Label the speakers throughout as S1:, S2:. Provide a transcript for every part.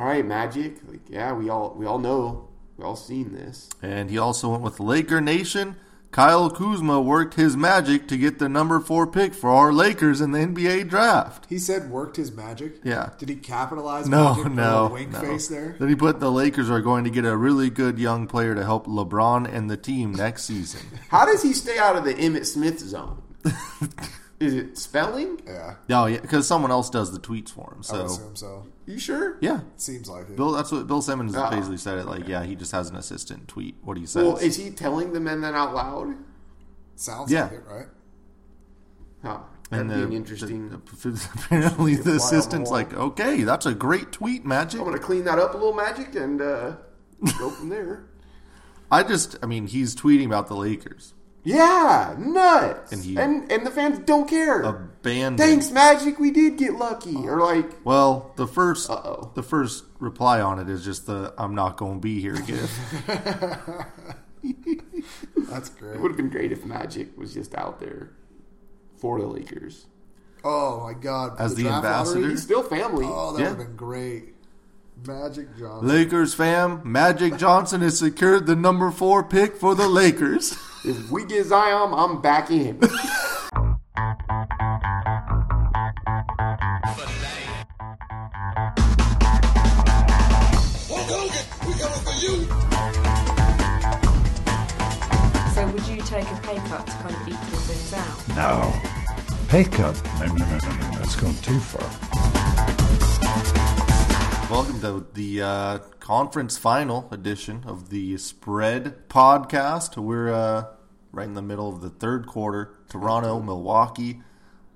S1: All right, Magic. Like, yeah, we all we all know, we all seen this.
S2: And he also went with Laker Nation. Kyle Kuzma worked his magic to get the number four pick for our Lakers in the NBA draft.
S3: He said worked his magic.
S2: Yeah.
S3: Did he capitalize?
S2: No,
S3: magic,
S2: no,
S3: little wink
S2: no.
S3: face there.
S2: Then he put the Lakers are going to get a really good young player to help LeBron and the team next season.
S1: How does he stay out of the Emmitt Smith zone? Is it spelling?
S3: Yeah,
S2: No, yeah, because someone else does the tweets for him.
S3: I would
S2: So
S3: assume so.
S1: You sure?
S2: yeah,
S3: Seems like it.
S2: Bill. That's what Bill Simmons
S1: Oh.
S2: basically said. It like, yeah, he just has an assistant tweet what he says.
S1: Well, is he telling the men that out loud?
S3: Sounds
S2: Yeah.
S3: like it, right?
S1: Huh. That'd
S2: and
S1: be
S2: the-
S1: an interesting.
S2: the- apparently, the
S1: the
S2: assistant's
S1: wall.
S2: like, okay, that's a great tweet, Magic.
S1: I'm gonna clean that up a little, Magic, and uh, go from there.
S2: I just, I mean, he's tweeting about the Lakers.
S1: Yeah, nuts.
S2: And
S1: And and, the fans don't care.
S2: Abandoned.
S1: Thanks, Magic. We did get lucky. Uh, or like,
S2: Well, the 1st
S1: Uh-oh.
S2: the first reply on it is just the "I'm not going to be here" gif.
S3: That's great.
S1: it would have been great if Magic was just out there for the Lakers.
S3: Oh my god!
S2: As the
S3: draft lottery?
S2: ambassador?
S1: He's still family.
S3: Oh, that
S2: Yeah.
S3: would have been great. Magic Johnson.
S2: Lakers fam, Magic Johnson has secured the number four pick for the Lakers.
S1: If we get Zion, I'm back in.
S4: So would you take a pay cut to kind of equal things out?
S5: No. Pay cut? No, no, no, no, no. That's gone too far.
S2: Welcome to the uh, conference final edition of the Spread podcast. We're uh, right in the middle of the third quarter. Toronto, Milwaukee.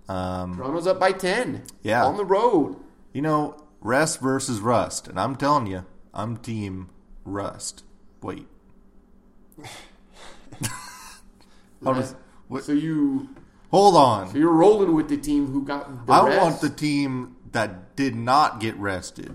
S2: Um,
S1: Toronto's up by 10.
S2: Yeah.
S1: On the road.
S2: you know, rest versus rust, and I'm telling you, I'm team rust. Wait, does? What,
S1: So you
S2: hold on.
S1: so you're rolling with the team who got
S2: I
S1: rest?
S2: want the team that did not get rested.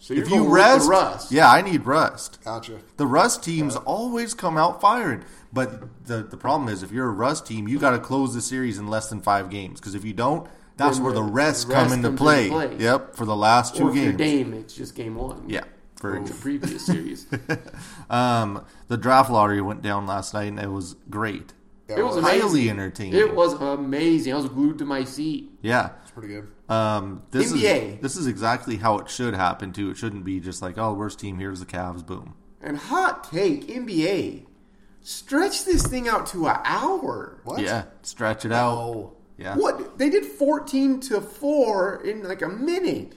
S1: So
S2: If you rest,
S1: rust.
S2: yeah, I need rust.
S3: Gotcha.
S2: The rust teams always come out firing, but the the problem is if you're a rust team, you got to close the series in less than five games because if you don't, that's
S1: Then
S2: where the
S1: the-
S2: rest
S1: the
S2: come
S1: rest
S2: into play.
S1: play.
S2: Yep, for the last two
S1: Or
S2: games.
S1: Dame, it's just game one.
S2: Yeah, for
S1: the previous series.
S2: um, the draft lottery went down last night and it was great.
S1: It was
S2: Highly
S1: amazing.
S2: entertaining.
S1: It was amazing. I was glued to my seat.
S2: Yeah.
S3: It's pretty good.
S2: Um, this
S1: NBA.
S2: is this is exactly how it should happen too. It shouldn't be just like, oh, worst team. Here's the Cavs. Boom.
S1: And hot take, NBA. Stretch this thing out to an hour.
S3: What?
S2: Yeah, stretch it out.
S3: Oh.
S2: Yeah.
S1: What? They did 14 to 4 in like a minute.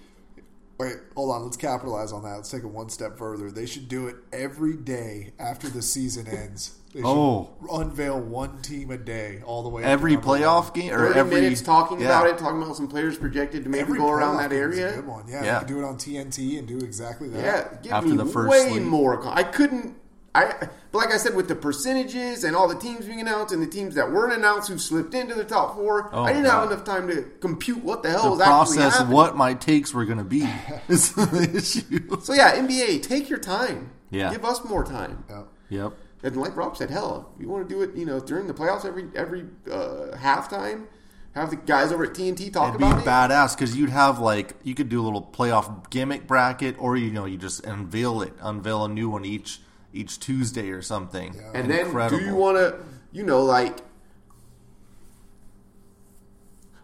S3: Wait, hold on. Let's capitalize on that. Let's take it one step further. They should do it every day after the season ends. They should
S2: Oh.
S3: unveil one team a day all the way. up
S2: Every
S3: number one.
S2: playoff game or
S1: 30
S2: every
S1: minutes talking
S2: yeah.
S1: about it, talking about some players projected to maybe
S3: Every
S1: go around that
S3: game is a
S1: area.
S3: good one. Yeah,
S2: Yeah.
S3: you could do it on TNT and do exactly that.
S1: Yeah, give
S2: After
S1: me
S2: the first
S1: way
S2: sleep.
S1: more. I couldn't. I but like I said, with the percentages and all the teams being announced and the teams that weren't announced who slipped into the top four,
S2: Oh,
S1: I didn't
S2: God.
S1: have enough time to compute what the hell
S2: The
S1: was actually
S2: process of
S1: happening.
S2: what my takes were going to be is the issue.
S1: So yeah, NBA, take your time.
S2: Yeah.
S1: give us more time.
S3: Yeah.
S2: Yep.
S1: And like Rob said, hell, if you want to do it, you know, during the playoffs every every uh, halftime, have the guys over at TNT talk
S2: It'd be
S1: about it.
S2: badass because you'd have like you could do a little playoff gimmick bracket, or you know you just unveil it, unveil a new one each each Tuesday or something.
S1: And then,
S2: Incredible.
S1: do you want to, you know, like,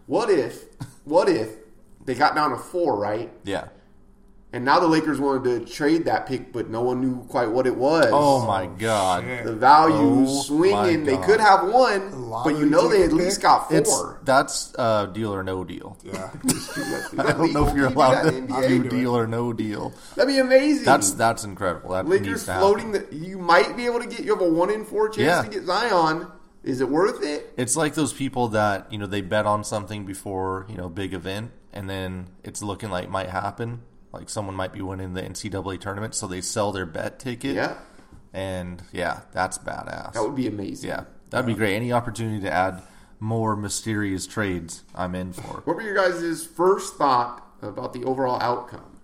S1: what if, what if they got down to four, right?
S2: Yeah.
S1: And now the Lakers wanted to trade that pick, but no one knew quite what it was.
S2: Oh my god.
S3: shit.
S1: The value
S2: Oh
S1: swinging. They could have one, but you know they at
S3: ticket
S1: least
S3: pick?
S1: got
S2: It's
S1: four.
S2: that's uh, deal or no deal.
S3: Yeah.
S2: I don't know if you're allowed to do deal or no deal.
S1: That'd be amazing.
S2: That's that's incredible. That
S1: Lakers floating. The, you might be able to get. You have a one in four chance
S2: Yeah.
S1: to get Zion. Is it worth it?
S2: It's like those people that you know they bet on something before you know big event, and then it's looking like it might happen. Like someone might be winning the NCAA tournament, so they sell their bet ticket.
S1: Yeah,
S2: and yeah, that's badass.
S1: that would be amazing.
S2: yeah, that'd be great. Any opportunity to add more mysterious trades, I'm in for.
S1: What were your guys' first thought about the overall outcome?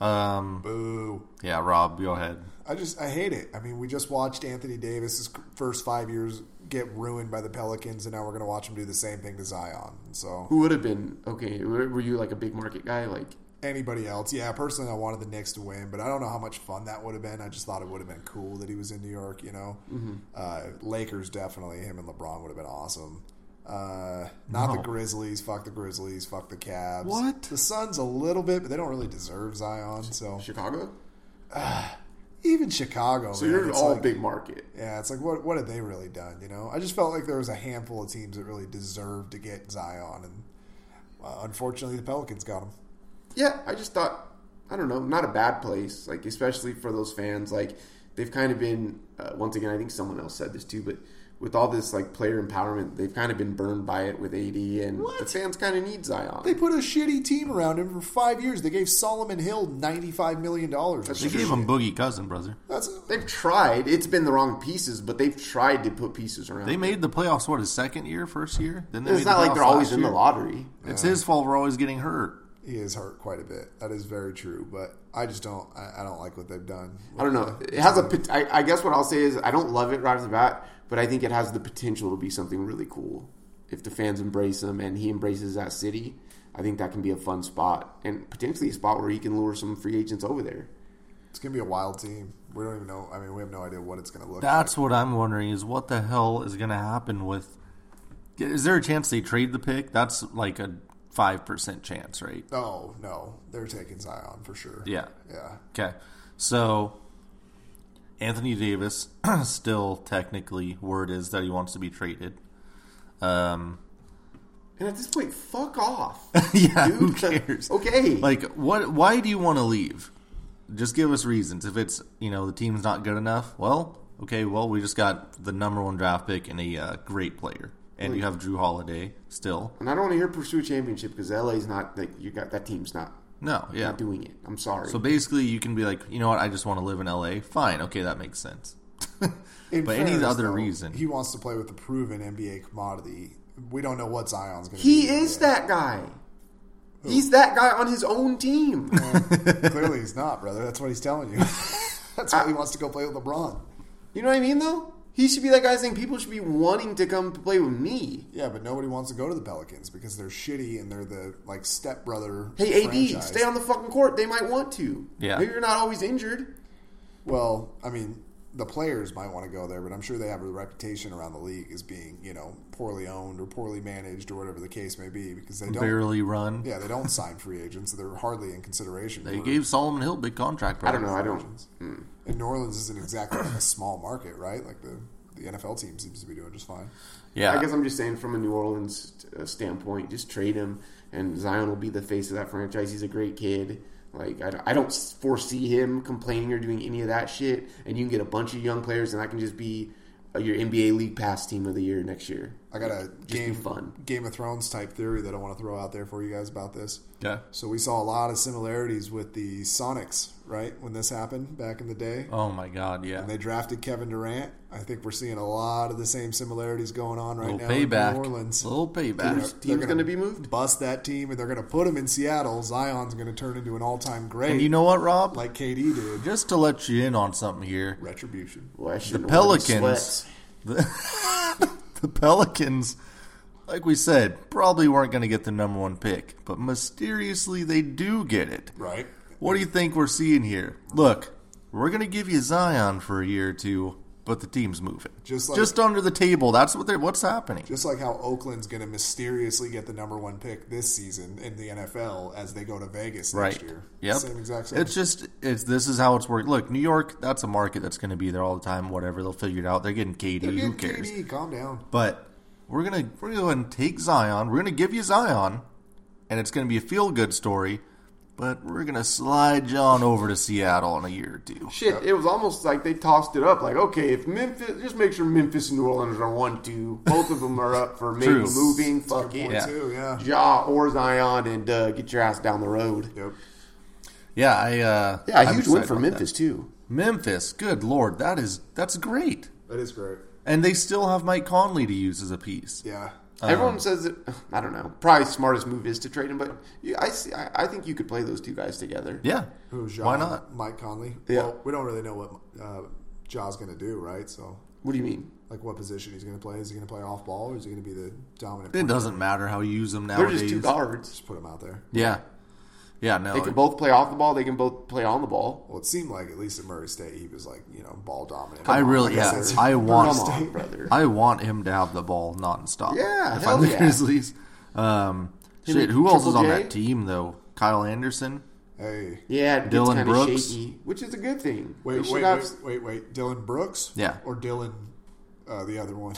S2: Um,
S3: Boo.
S2: yeah, Rob, go ahead.
S3: I just I hate it. I mean, we just watched Anthony Davis's first five years get ruined by the Pelicans, and now we're going to watch him do the same thing to Zion. So
S1: Who would have been okay? Were were you like a big market guy? Like
S3: anybody else. Yeah, personally, I wanted the Knicks to win, but I don't know how much fun that would have been. I just thought it would have been cool that he was in New York. You know,
S1: Mm-hmm.
S3: uh, Lakers definitely. Him and LeBron would have been awesome. Uh, not the Grizzlies. Fuck the Grizzlies. Fuck the Cavs.
S2: What?
S3: The Suns a little bit, but they don't really deserve Zion. So
S1: Chicago.
S3: even Chicago.
S1: So
S3: man,
S1: you're all
S3: like-
S1: big market.
S3: Yeah, it's like what what have they really done? You know, I just felt like there was a handful of teams that really deserved to get Zion, and uh, unfortunately, the Pelicans got him.
S1: Yeah, I just thought I don't know, not a bad place. Like especially for those fans, like they've kind of been uh, once again. I think someone else said this too, but with all this like player empowerment, they've kind of been burned by it with AD, and the fans kind of need Zion.
S3: They put a shitty team around him for five years. They gave Solomon Hill ninety five million dollars.
S2: They gave him Boogie Cousin, brother.
S3: That's
S1: They've tried. It's been the wrong pieces, but they've tried to put pieces around.
S2: They
S1: him.
S2: made the playoffs. What his second year, first year? Then they
S1: It's
S2: made
S1: not
S2: the
S1: like they're always
S2: last
S1: in the lottery.
S2: It's his fault. We're always getting hurt.
S3: He is hurt quite a bit. That is very true. But I just don't. I, I don't like what they've done.
S1: I don't know. It has a. pot- I, I guess what I'll say is I don't love it right off the bat, but I think it has the potential to be something really cool if the fans embrace him and he embraces that city. I think that can be a fun spot and potentially a spot where he can lure some free agents over there.
S3: It's gonna be a wild team. We don't even know. I mean, we have no idea what it's gonna look. Like.
S2: That's what I'm wondering is what the hell is going to happen with. Is there a chance they trade the pick? That's like a five percent chance, right?
S3: Oh no, they're taking Zion for sure.
S2: Yeah.
S3: yeah.
S2: Okay. So Anthony Davis still technically word is that he wants to be traded. Um
S1: And at this point, fuck off.
S2: yeah,
S1: Dude.
S2: who cares?
S1: Okay.
S2: Like what why do you want to leave? Just give us reasons. If it's, you know, the team's not good enough, well, okay, well, we just got the number 1 draft pick and a uh, great player. And you have Jrue Holiday still.
S1: and I don't want to hear pursue a championship because LA's not like you got that team's not
S2: No, yeah.
S1: not doing it. I'm sorry.
S2: So basically, you can be like, you know what? I just want to live in LA. Fine, okay, that makes sense.
S3: In
S2: but any other
S3: though,
S2: reason,
S3: he wants to play with the proven NBA commodity. We don't know what Zion's going to.
S1: he
S3: be
S1: is
S3: yet.
S1: that guy. He's that guy on his own team.
S3: Clearly, he's not, brother. That's what he's telling you. That's why he wants to go play with LeBron.
S1: You know what I mean, though? He should be that guy saying people should be wanting to come play with me.
S3: Yeah, but nobody wants to go to the Pelicans because they're shitty and they're the like stepbrother.
S1: Hey, AD,
S3: franchise.
S1: stay on the fucking court. They might want to.
S2: Yeah.
S1: Maybe you're not always injured.
S3: Well, I mean, the players might want to go there, but I'm sure they have a reputation around the league as being, you know, poorly owned or poorly managed or whatever the case may be because they don't.
S2: barely run.
S3: Yeah, they don't sign free agents. So they're hardly in consideration.
S2: They
S3: for-
S2: gave Solomon Hill big contract.
S1: I don't know. I don't.
S3: And New Orleans isn't exactly like a small market, right? Like the the NFL team seems to be doing just fine.
S2: Yeah,
S1: I guess I'm just saying from a New Orleans uh, standpoint, just trade him, and Zion will be the face of that franchise. He's a great kid. Like I don't, I don't foresee him complaining or doing any of that shit. And you can get a bunch of young players, and that can just be uh, your NBA League Pass team of the year next year.
S3: I got a
S1: be
S3: game
S1: fun.
S3: Game of Thrones type theory that I want to throw out there for you guys about this.
S2: yeah.
S3: So we saw a lot of similarities with the Sonics, right? When this happened back in the day.
S2: Oh my God, yeah.
S3: And they drafted Kevin Durant. I think we're seeing a lot of the same similarities going on right
S2: little
S3: now
S2: payback.
S3: in New Orleans.
S2: Little payback.
S3: They're
S1: Team's going to be moved.
S3: Bust that team, and they're going to put him in Seattle. Zion's going to turn into an all-time great,
S2: And you know what, Rob?
S3: like KD did.
S2: Just to let you in on something here,
S3: Retribution.
S1: Well,
S2: the
S1: shouldn't have worn any
S2: Pelicans, the, the Pelicans, like we said, probably weren't going to get the number one pick, but mysteriously they do get it.
S3: Right.
S2: What do you think we're seeing here? Look, we're going to give you Zion for a year or two, but the team's moving.
S3: Just like-
S2: just under the table. That's what they're. What's happening?
S3: Just like how Oakland's going to mysteriously get the number one pick this season in the NFL as they go to Vegas
S2: right.
S3: next year.
S2: Yep.
S3: Same exact same.
S2: It's just it's this is how it's worked. Look, New York, that's a market that's going to be there all the time. Whatever they'll figure it out. They're getting KD.
S3: They're
S2: Who cares?
S3: KD, calm down.
S2: But we're gonna we're gonna go ahead and take Zion. We're gonna give you Zion, and it's gonna be a feel good story. But we're gonna slide John over to Seattle in a year or two.
S1: Shit, it was almost like they tossed it up. Like, okay, if Memphis, just make sure Memphis and New Orleans are one, two. Both of them are up for maybe
S2: True.
S1: moving. Fuck
S3: Good
S1: it,
S2: Yeah.
S3: too, yeah.
S1: Ja or Zion, and uh, get your ass down the road.
S3: Yep.
S2: Yeah, I uh,
S1: Yeah, a
S2: I'm
S1: huge win for Memphis
S2: that.
S1: too.
S2: Memphis, good lord, that is that's great.
S3: That is great.
S2: And they still have Mike Conley to use as a piece.
S3: Yeah.
S1: Everyone says that. I don't know. Probably smartest move is to trade him, but yeah, I see. I, I think you could play those two guys together.
S2: Yeah,
S3: Who's
S2: why not?
S3: Mike Conley.
S1: Yeah.
S3: Well, we don't really know what uh, Ja's going to do, right? So,
S1: What do you mean?
S3: like, what position he's going to play? Is he going to play off ball, or is he going to be the dominant?
S2: It
S3: point
S2: doesn't matter how you use them
S1: They're
S2: nowadays.
S1: just two guards.
S3: Just put him out there.
S2: Yeah, Yeah, no.
S1: They can both play off the ball. They can both play on the ball.
S3: Well, it seemed like at least at Murray State, he was like you know ball dominant.
S2: I really,
S3: Like
S2: yeah, I want,
S1: Come on, brother.
S2: I want him to have the ball nonstop.
S1: Yeah,
S2: if
S1: hell
S2: I'm the
S1: yeah.
S2: Grizzlies. Um, shit,
S1: and
S2: who else is
S1: Triple
S2: on
S1: J?
S2: that team though? Kyle Anderson.
S3: Hey,
S1: Yeah, Dillon
S2: Brooks?
S1: shaky, which is a good thing.
S3: wait, wait,
S1: should
S3: wait,
S1: have-
S3: wait, wait, Dillon Brooks,
S2: Yeah.
S3: or Dylan, uh, the other one.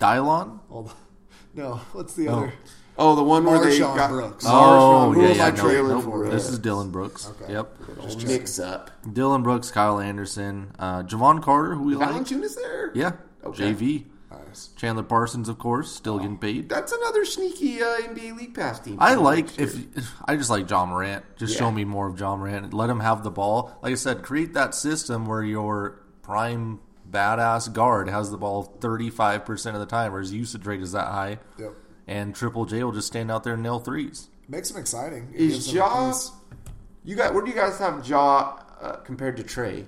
S2: Dylon.
S3: Hold on. No, what's the
S2: Oh.
S3: other?
S1: Oh, the one where they got
S3: Brooks.
S2: Oh,
S1: Marshawn, who
S2: yeah,
S1: am
S2: yeah,
S1: I
S2: no,
S1: trailing
S2: nope,
S1: for?
S2: This is Dillon Brooks.
S3: Okay.
S2: Yep.
S1: Just mix up.
S2: Dillon Brooks, Kyle Anderson, uh, Jevon Carter, who we like.
S1: Valanciunas there?
S2: Yeah.
S1: Okay.
S2: JV.
S3: Nice.
S2: Chandler Parsons, of course, still getting paid.
S1: That's another sneaky uh, NBA League Pass team.
S2: I like if I just like Ja Morant. Just show me more of Ja Morant. Let him have the ball. Like I said, create that system where your prime badass guard has the ball thirty five percent of the time, where his usage rate is that high,
S3: Yep.
S2: And Triple J will just stand out there and nail threes.
S3: Makes him exciting. It
S1: Is
S3: gives him a
S1: Ja?
S3: piece.
S1: You got where do you guys have Ja uh, compared to Trae?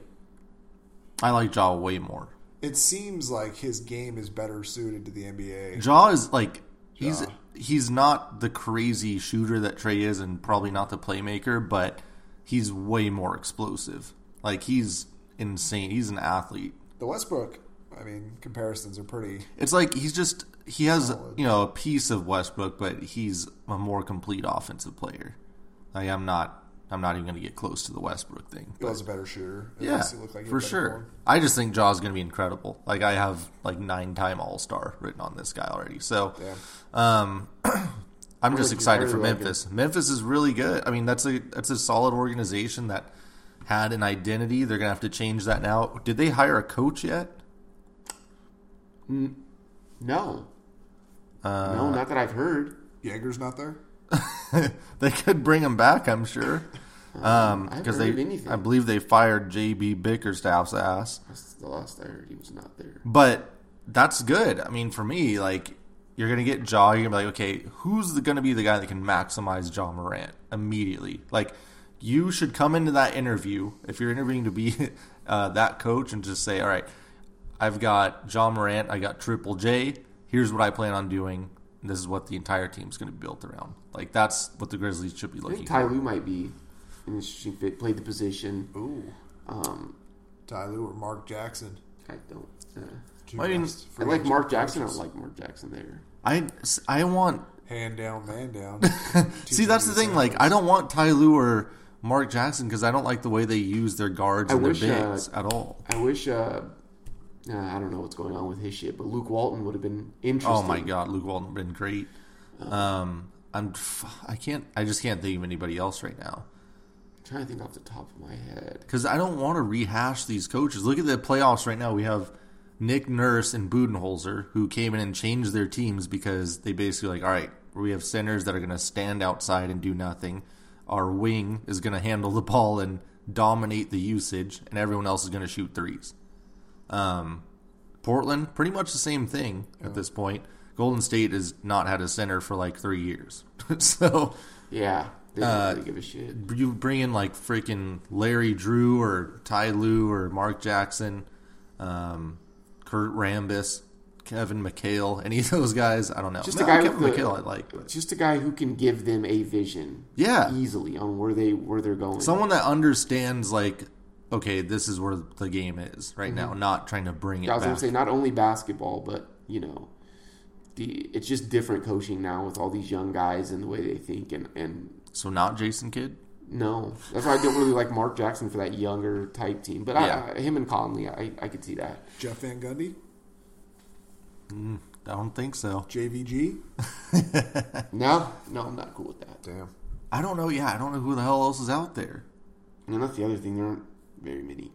S2: I like Ja way more.
S3: It seems like his game is better suited to the NBA.
S2: Ja is like he's
S3: Ja.
S2: he's not the crazy shooter that Trae is, and probably not the playmaker, but he's way more explosive. Like he's insane. He's an athlete.
S3: The Westbrook, I mean, comparisons are pretty.
S2: It's like he's just he has
S3: Solid.
S2: you know a piece of Westbrook, but he's a more complete offensive player. Like I'm not I'm not even going to get close to the Westbrook thing.
S3: He was a better shooter. At
S2: Yeah,
S3: least he looked like
S2: for sure.
S3: form.
S2: I just think Ja's going to be incredible. Like I have like nine time All Star written on this guy already. So um, I'm just excited
S1: I
S2: for
S1: really like
S2: Memphis. Memphis is really good. I mean, that's a that's a solid organization that had an identity. They're going to have to change that now. Did they hire a coach yet?
S1: No,
S2: Uh,
S1: no, not that I've heard.
S3: Jaeger's not there.
S2: they could bring him back, I'm sure. Um, because they. I believe they fired JB Bickerstaff's ass.
S1: That's the last I heard. He was not there.
S2: But that's good. I mean, for me, like you're gonna get Ja. You're gonna be like, okay, who's the, gonna be the guy that can maximize Ja Morant immediately? Like, you should come into that interview if you're interviewing to be uh, that coach and just say, all right, I've got Ja Morant, I got Triple J. Here's what I plan on doing. and This is what the entire team's going to be built around. Like that's what the Grizzlies should be
S1: I
S2: looking
S1: think. Ty Lue might be an interesting fit. Played the position.
S3: Ooh,
S1: Um,
S3: Ty Lue or Mark Jackson.
S1: I don't. Uh,
S2: I mean,
S1: I like Mark Jackson. I
S3: coaches.
S1: don't like Mark Jackson there.
S2: I I want
S3: hand down, man down.
S2: See, that's the thing. Like, I don't want Ty Lue or Mark Jackson because I don't like the way they use their guards
S1: I
S2: and their
S1: wish, uh,
S2: bigs at all.
S1: I wish. Uh, uh, I don't know what's going on with his shit, but Luke Walton would have been interesting.
S2: Oh my God, Luke Walton been great. Um, I'm I can't I just can't think of anybody else right now
S1: I'm trying to think off the top of my head.
S2: because I don't want to rehash these coaches. Look at the playoffs right now. We have Nick Nurse and Budenholzer who came in and changed their teams because they basically like, all right, we have centers that are going to stand outside and do nothing. Our wing is going to handle the ball and dominate the usage, and everyone else is going to shoot threes. Um, Portland, pretty much the same thing at this point. Golden State has not had a center for like three years, so
S1: Yeah, they don't
S2: Uh,
S1: really give a shit.
S2: you bring in like freaking Larry Drew or Ty Lue or Mark Jackson, um, Kurt Rambis, Kevin McHale, any of those guys. I don't know.
S1: Just
S2: No,
S1: a guy
S2: Kevin
S1: with the,
S2: McHale I like. But
S1: just a guy who can give them a vision.
S2: Yeah.
S1: easily on where they where they're going.
S2: someone that understands like, okay, this is where the game is right now, mm-hmm. not trying to bring it
S1: I was gonna say not only basketball, but you know, the it's just different coaching now with all these young guys and the way they think and and
S2: so not Jason Kidd.
S1: no, that's why I don't really like Mark Jackson for that younger type team. But
S2: Yeah.
S1: I, him and Conley, I I could see that.
S3: Jeff Van Gundy, mm,
S2: I don't think so.
S3: JVG.
S1: No, no, I'm not cool with that.
S3: Damn.
S2: I don't know. Yeah, I don't know who the hell else is out there.
S1: And that's the other thing. There aren't very many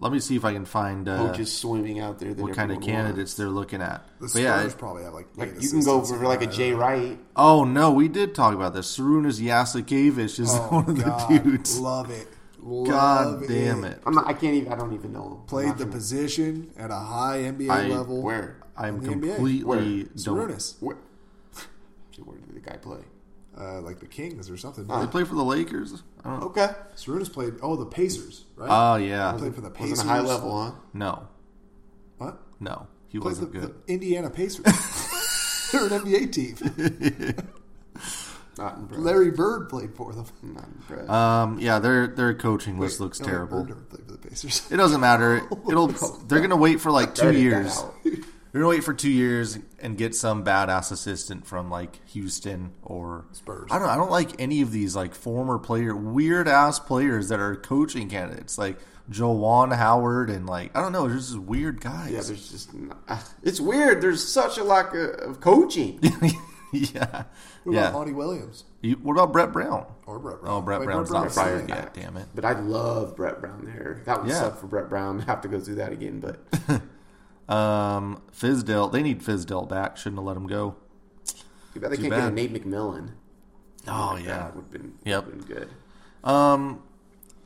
S2: Let me see if I can find uh,
S1: coaches swimming out there. That
S2: what kind of candidates
S1: wants.
S2: they're looking at.
S3: The
S2: But yeah, it-
S3: probably have like
S1: Like you can go for like a Jay. Wright.
S2: Oh no, we did talk about this. Sarunas Jasikevicius is
S3: Oh,
S2: one of the dudes.
S3: Love it. Love
S2: God damn it!
S1: I'm not. I can't even. I don't even know.
S3: Played the
S1: gonna-
S3: position at a high NBA
S2: I-
S3: level.
S1: Where?
S2: I'm
S3: in the NBA.
S2: completely
S1: Where?
S2: don't.
S3: Sarunas.
S1: Where? Where did the guy play?
S3: Uh, like the Kings or something.
S2: They play for the Lakers. I.
S1: Okay.
S3: Sarunas played. Oh, the Pacers, right?
S2: Oh yeah,
S3: played for the Pacers.
S1: Wasn't high level, huh?
S2: no,
S3: What?
S2: no, he
S3: Played the,
S2: wasn't good.
S3: the Indiana Pacers. They're an NBA team.
S1: Not in Brett.
S3: Larry Bird played for them.
S1: Not in Brett.
S2: Um, yeah, their their coaching list
S3: Wait,
S2: looks
S3: no,
S2: terrible.
S3: Bird never played for the Pacers.
S2: It doesn't matter. It'll. They're gonna wait for like two
S1: Edit that
S2: years.
S1: out.
S2: They're gonna wait for two years and get some badass assistant from like Houston or
S3: Spurs.
S2: I don't. I don't like any of these like former player, weird ass players that are coaching candidates like Juwan Howard and like I don't know. There's just weird guys.
S1: Yeah, there's just not, ah, it's weird. There's such a lack of, of coaching.
S2: yeah,
S3: What
S2: yeah.
S3: about Monty Williams
S2: You- what about Brett Brown?
S3: or Brett oh, Brown?
S2: Oh, Brett
S3: Wait,
S2: Brown's
S3: Brett
S2: not
S3: Brown's
S2: fired yet. Damn it.
S1: But I love Brett Brown there. That would
S2: Yeah.
S1: suck for Brett Brown have to go through that again. But
S2: Um, Fizdale. They need Fizdale back. Shouldn't have let him go.
S1: too bad they
S2: Too
S1: can't get a. Nate McMillan.
S2: Oh
S1: Like,
S2: yeah.
S1: that would have been
S2: Yep.
S1: been good.
S2: Um,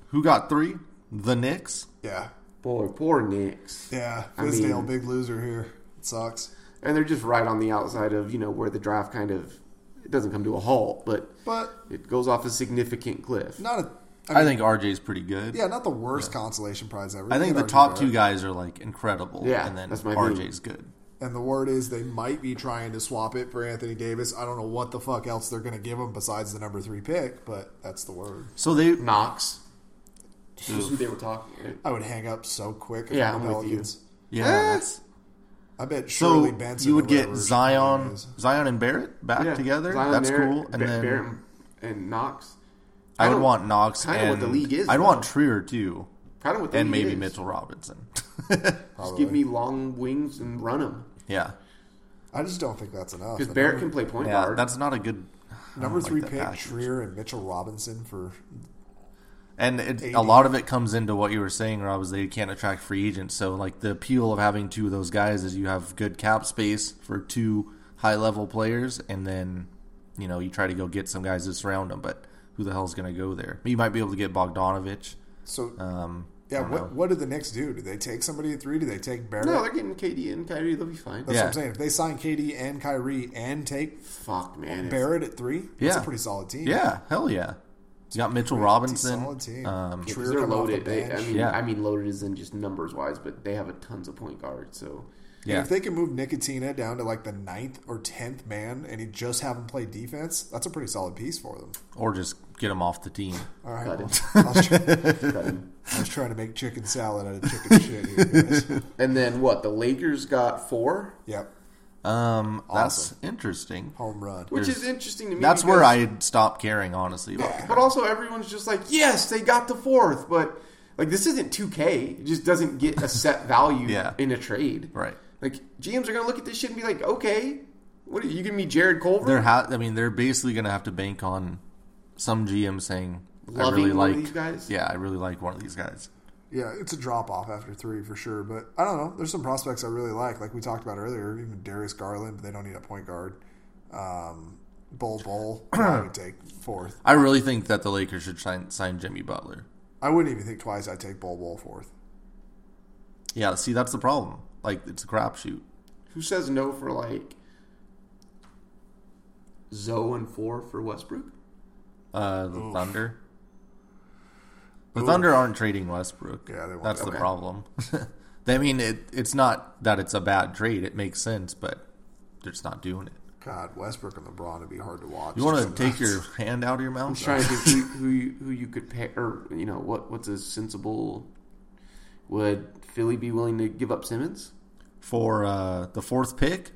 S2: who got three? The Knicks.
S3: Yeah,
S1: Boy, poor Knicks.
S3: yeah.
S1: I
S3: Fizdale,
S1: mean-
S3: big loser here. It sucks.
S1: And they're just right on the outside of you know where the draft kind of it doesn't come to a halt, but
S3: But
S1: it goes off a significant cliff.
S3: not a.
S2: I, think RJ is pretty good.
S3: Yeah, not the worst consolation prize ever.
S2: I think the
S3: argue
S2: top
S3: that.
S2: two guys are like incredible.
S1: Yeah,
S2: and then
S1: that's my
S2: RJ's good.
S3: And the word is they might be trying to swap it for Anthony Davis. I don't know what the fuck else they're going to give him besides the number three pick, but that's the word.
S2: So they
S1: Knox. Just who they were talking.
S3: I would hang up so quick.
S1: Yeah,
S3: I'm the
S1: I'm with you.
S3: Pelicans.
S2: yeah.
S1: Eh.
S3: I bet
S2: So
S3: Benson.
S2: you would get
S3: whatever his name
S2: Zion. Zion and Barrett back
S1: Yeah,
S2: together.
S1: Zion
S2: That's
S1: Barrett,
S2: cool. And
S1: Ba-
S2: then
S1: Barrett and Knox.
S2: I would
S1: oh,
S2: want Knox
S1: kinda
S2: and
S1: what the league is
S2: I'd
S1: now.
S2: want Trier too,
S1: Kind of what the
S2: and
S1: league
S2: maybe
S1: is.
S2: Mitchell Robinson.
S1: Just give me long wings and run them.
S2: yeah,
S3: I just don't think that's enough.
S1: Because Barrett
S3: number,
S1: can play point
S2: yeah.
S1: guard.
S2: That's not a good I
S3: number
S2: don't
S3: three
S2: like that
S3: pick
S2: package.
S3: Trier and Mitchell Robinson for
S2: And it,
S3: AD.
S2: a lot of it comes into what you were saying, Rob, is they can't attract free agents. So, like, the appeal of having two of those guys is you have good cap space for two high level players, and then, you know, you try to go get some guys to surround them. But who the hell's going to go there? You might be able to get Bogdanovich.
S3: so.
S2: Um,
S3: yeah, what
S2: know.
S3: what did the Knicks do? Did they take somebody at three? Do they take Barrett?
S1: no, they're getting KD and Kyrie. They'll be fine.
S3: That's
S2: Yeah.
S3: what I'm saying. If they sign KD and Kyrie and take
S1: Fuck, man. It's-
S3: Barrett at three, that's
S2: Yeah.
S3: a pretty solid team.
S2: Yeah, hell yeah. You got Mitchell
S3: Pretty
S2: Robinson.
S3: solid team.
S2: Um,
S1: Because
S3: Trier
S1: they're
S3: coming off the
S1: loaded. They, I mean,
S2: Yeah.
S1: I mean loaded is in just numbers wise, but they have a tons of point guards. So
S3: And
S2: yeah.
S3: if they can move Ntilikina down to like the ninth or tenth man, and he just have him play defense, that's a pretty solid piece for them.
S2: or just get him off the team.
S3: All right,
S1: Cut
S3: well. I, was try-
S1: him.
S3: I was trying to make chicken salad out of chicken shit here, guys.
S1: And then what? The Lakers got four,
S3: Yep,
S2: Um, that's interesting.
S3: home run.
S1: which
S2: There's-
S1: is interesting to me.
S2: That's where
S1: because-
S2: I stopped caring, honestly. About
S1: But also, everyone's just like, yes, they got the fourth, but like this isn't 2K. It just doesn't get a set value
S2: Yeah.
S1: in a trade.
S2: right.
S1: Like GMs are gonna look at this shit and be like, okay, what are you giving me, Jarrett Culver?
S2: They're ha- I mean, they're basically going to have to bank on some GM saying, "I really
S1: one of
S2: like
S1: these guys?
S2: Yeah, I really like one of these guys.
S3: Yeah, it's a drop off after three for sure. But I don't know. There's some prospects I really like, like we talked about earlier. Even Darius Garland, but they don't need a point guard. Um, Bol Bol, I would take fourth.
S2: I really think that the Lakers should sign, sign Jimmy Butler.
S3: I wouldn't even think twice. I'd take Bol Bol fourth.
S2: Yeah, see, that's the problem. Like, it's a crapshoot.
S1: Who says no for like Zo and four for Westbrook?
S2: Uh, the Thunder. The Thunder aren't trading Westbrook.
S3: Yeah, they won't.
S2: That's the problem. I mean, it, it's not that it's a bad trade. It makes sense, but they're just not doing it.
S3: God, Westbrook and LeBron would be hard to watch.
S2: You want to
S3: sometimes.
S2: take your hand out of your
S1: I'm
S2: mouth?
S1: just trying to think who, who you, who you could pay, or you know what what's a sensible. Would Philly be willing to give up Simmons?
S2: for uh, the fourth pick.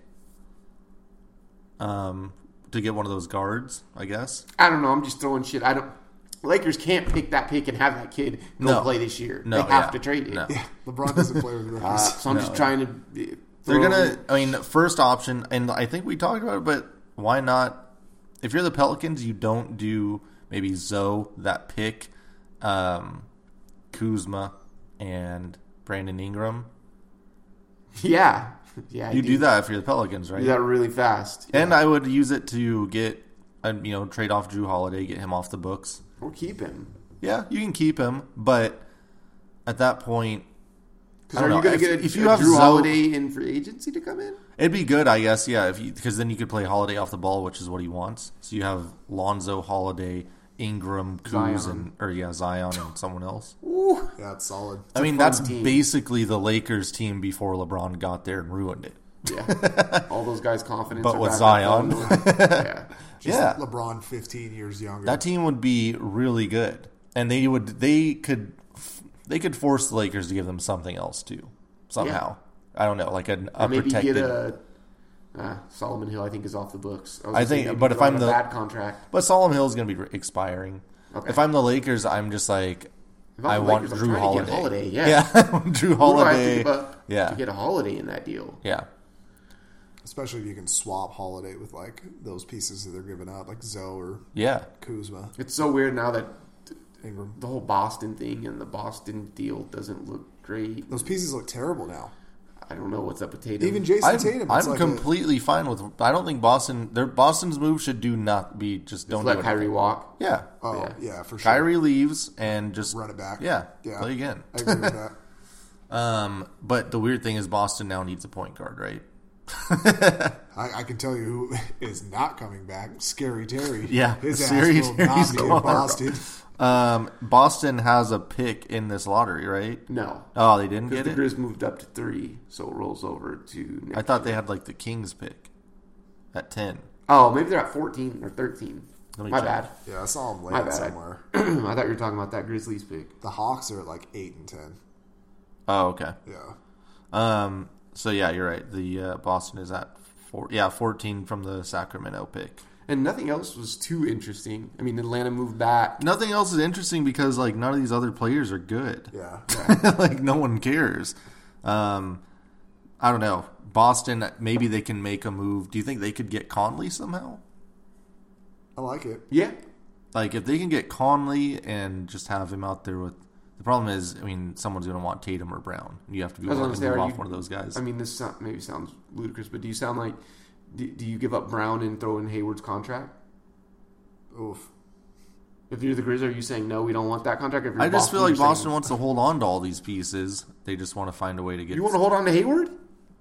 S2: Um, to get one of those guards, I guess.
S1: I don't know. I'm just throwing shit. I don't. Lakers can't pick that pick and have that kid go
S2: No.
S1: play this year.
S2: No,
S1: they have
S2: yeah.
S1: to trade it.
S2: No.
S3: Yeah, LeBron doesn't play with rookies.
S1: Uh, so I'm
S2: No,
S1: just trying to. uh,
S2: They're gonna. I mean, first option, and I think we talked about it, but why not? If you're the Pelicans, you don't do maybe Zo that pick, um, Kuzma, and Brandon Ingram.
S1: Yeah, yeah.
S2: You do that if you're the Pelicans, right?
S1: Do that really fast,
S2: And I would use it to get, uh, you know, trade off Jrue Holiday, get him off the books.
S1: or keep him.
S2: Yeah, you can keep him, but at that point,
S1: Because are
S2: don't
S1: you going to
S2: If-
S1: get a,
S2: if you have
S1: Jrue
S2: Zo-
S1: Holiday in free agency to come in?
S2: It'd be good, I guess, yeah, if because then you could play Holiday off the ball, which is what he wants. So you have Lonzo, Holiday, Ingram, Kuz,
S1: Zion.
S2: and or yeah, Zion and someone else.
S1: Ooh,
S3: yeah, it's solid.
S2: I mean, that's
S1: team.
S2: basically the Lakers team before LeBron got there and ruined it.
S1: Yeah, all those guys' confidence.
S2: But
S1: are
S2: with
S1: back
S2: Zion.
S1: yeah,
S3: Just
S2: Yeah.
S3: LeBron 15 years younger.
S2: That team would be really good, and they would they could they could force the Lakers to give them something else too somehow. I don't know, like an, a
S1: maybe
S2: protected.
S1: get a. Uh, Solomon Hill, I think, is off the books. was
S2: I think- but if I'm
S1: out a
S2: the-
S1: bad contract,
S2: but Solomon Hill is going to be expiring.
S1: Okay.
S2: If I'm the Lakers, I'm just like
S1: If I'm
S2: I want
S1: Lakers, I'm Jrue to
S2: Holiday.
S1: get Holiday, yeah.
S2: yeah, Jrue
S1: Who do I have
S2: Holiday. Yeah,
S1: to get a holiday in that deal.
S2: yeah.
S3: Especially if you can swap Holiday with like those pieces that they're giving up, like Zo or
S2: Yeah.
S3: Kuzma,
S1: It's so weird now that
S3: Ingram.
S1: the whole Boston thing and the Boston deal doesn't look great.
S3: Those pieces look terrible now.
S1: I don't know what's up with Tatum.
S3: Even Jason
S2: I'm,
S3: Tatum.
S2: I'm
S3: It's like a-
S2: completely fine with. I don't think Boston. Their Boston's move should do not be just don't
S1: Just let
S2: do
S1: Kyrie
S2: anything.
S1: walk.
S2: Yeah,
S3: oh
S1: yeah.
S3: yeah. for sure.
S2: Kyrie leaves and just
S3: run it back.
S2: Yeah,
S3: yeah.
S2: play again.
S3: I agree with that.
S2: Um, but the weird thing is Boston now needs a point guard, right?
S3: I, I can tell you who is not coming back. Scary Terry.
S2: Yeah,
S3: his
S2: Scary
S3: ass will
S2: Terry's
S3: not be in. Boston.
S2: Um, Boston has a pick in this lottery, right?
S1: No.
S2: Oh, they didn't
S1: Because
S2: get
S1: the
S2: it.
S1: Grizz moved up to three, so it rolls over to. Next
S2: I thought they had like the Kings pick at ten.
S1: Oh, maybe they're at fourteen or thirteen. My
S2: check.
S1: bad.
S3: Yeah, I saw him
S1: My
S3: laying
S1: bad.
S3: somewhere.
S1: I thought you were talking about that Grizzlies pick.
S3: The Hawks are at like eight and ten.
S2: Oh, okay.
S3: Yeah.
S2: Um, so yeah, you're right. The uh, Boston is at four. Yeah, fourteen from the Sacramento pick.
S1: And nothing else was too interesting. I mean, Atlanta moved back.
S2: Nothing else is interesting because like none of these other players are good.
S3: Yeah.
S2: like no one cares. Um, I don't know. Boston, maybe they can make a move. Do you think they could get Conley somehow?
S3: I like it.
S1: Yeah.
S2: Like if they can get Conley and just have him out there with. The problem is, I mean, someone's going to want Tatum or Brown. You have to be willing to move off
S1: you-
S2: one of those guys.
S1: I mean, this so- maybe sounds ludicrous, but do you sound like. Do, do you give up Brown and throw in Hayward's contract?
S3: Oof.
S1: If you're the Grizz, are you saying no? We don't want that contract. If you're
S2: I just feel like
S1: you're saying-
S2: Boston wants to hold on to all these pieces. They just want to find a way to get.
S1: You want to hold on to Hayward?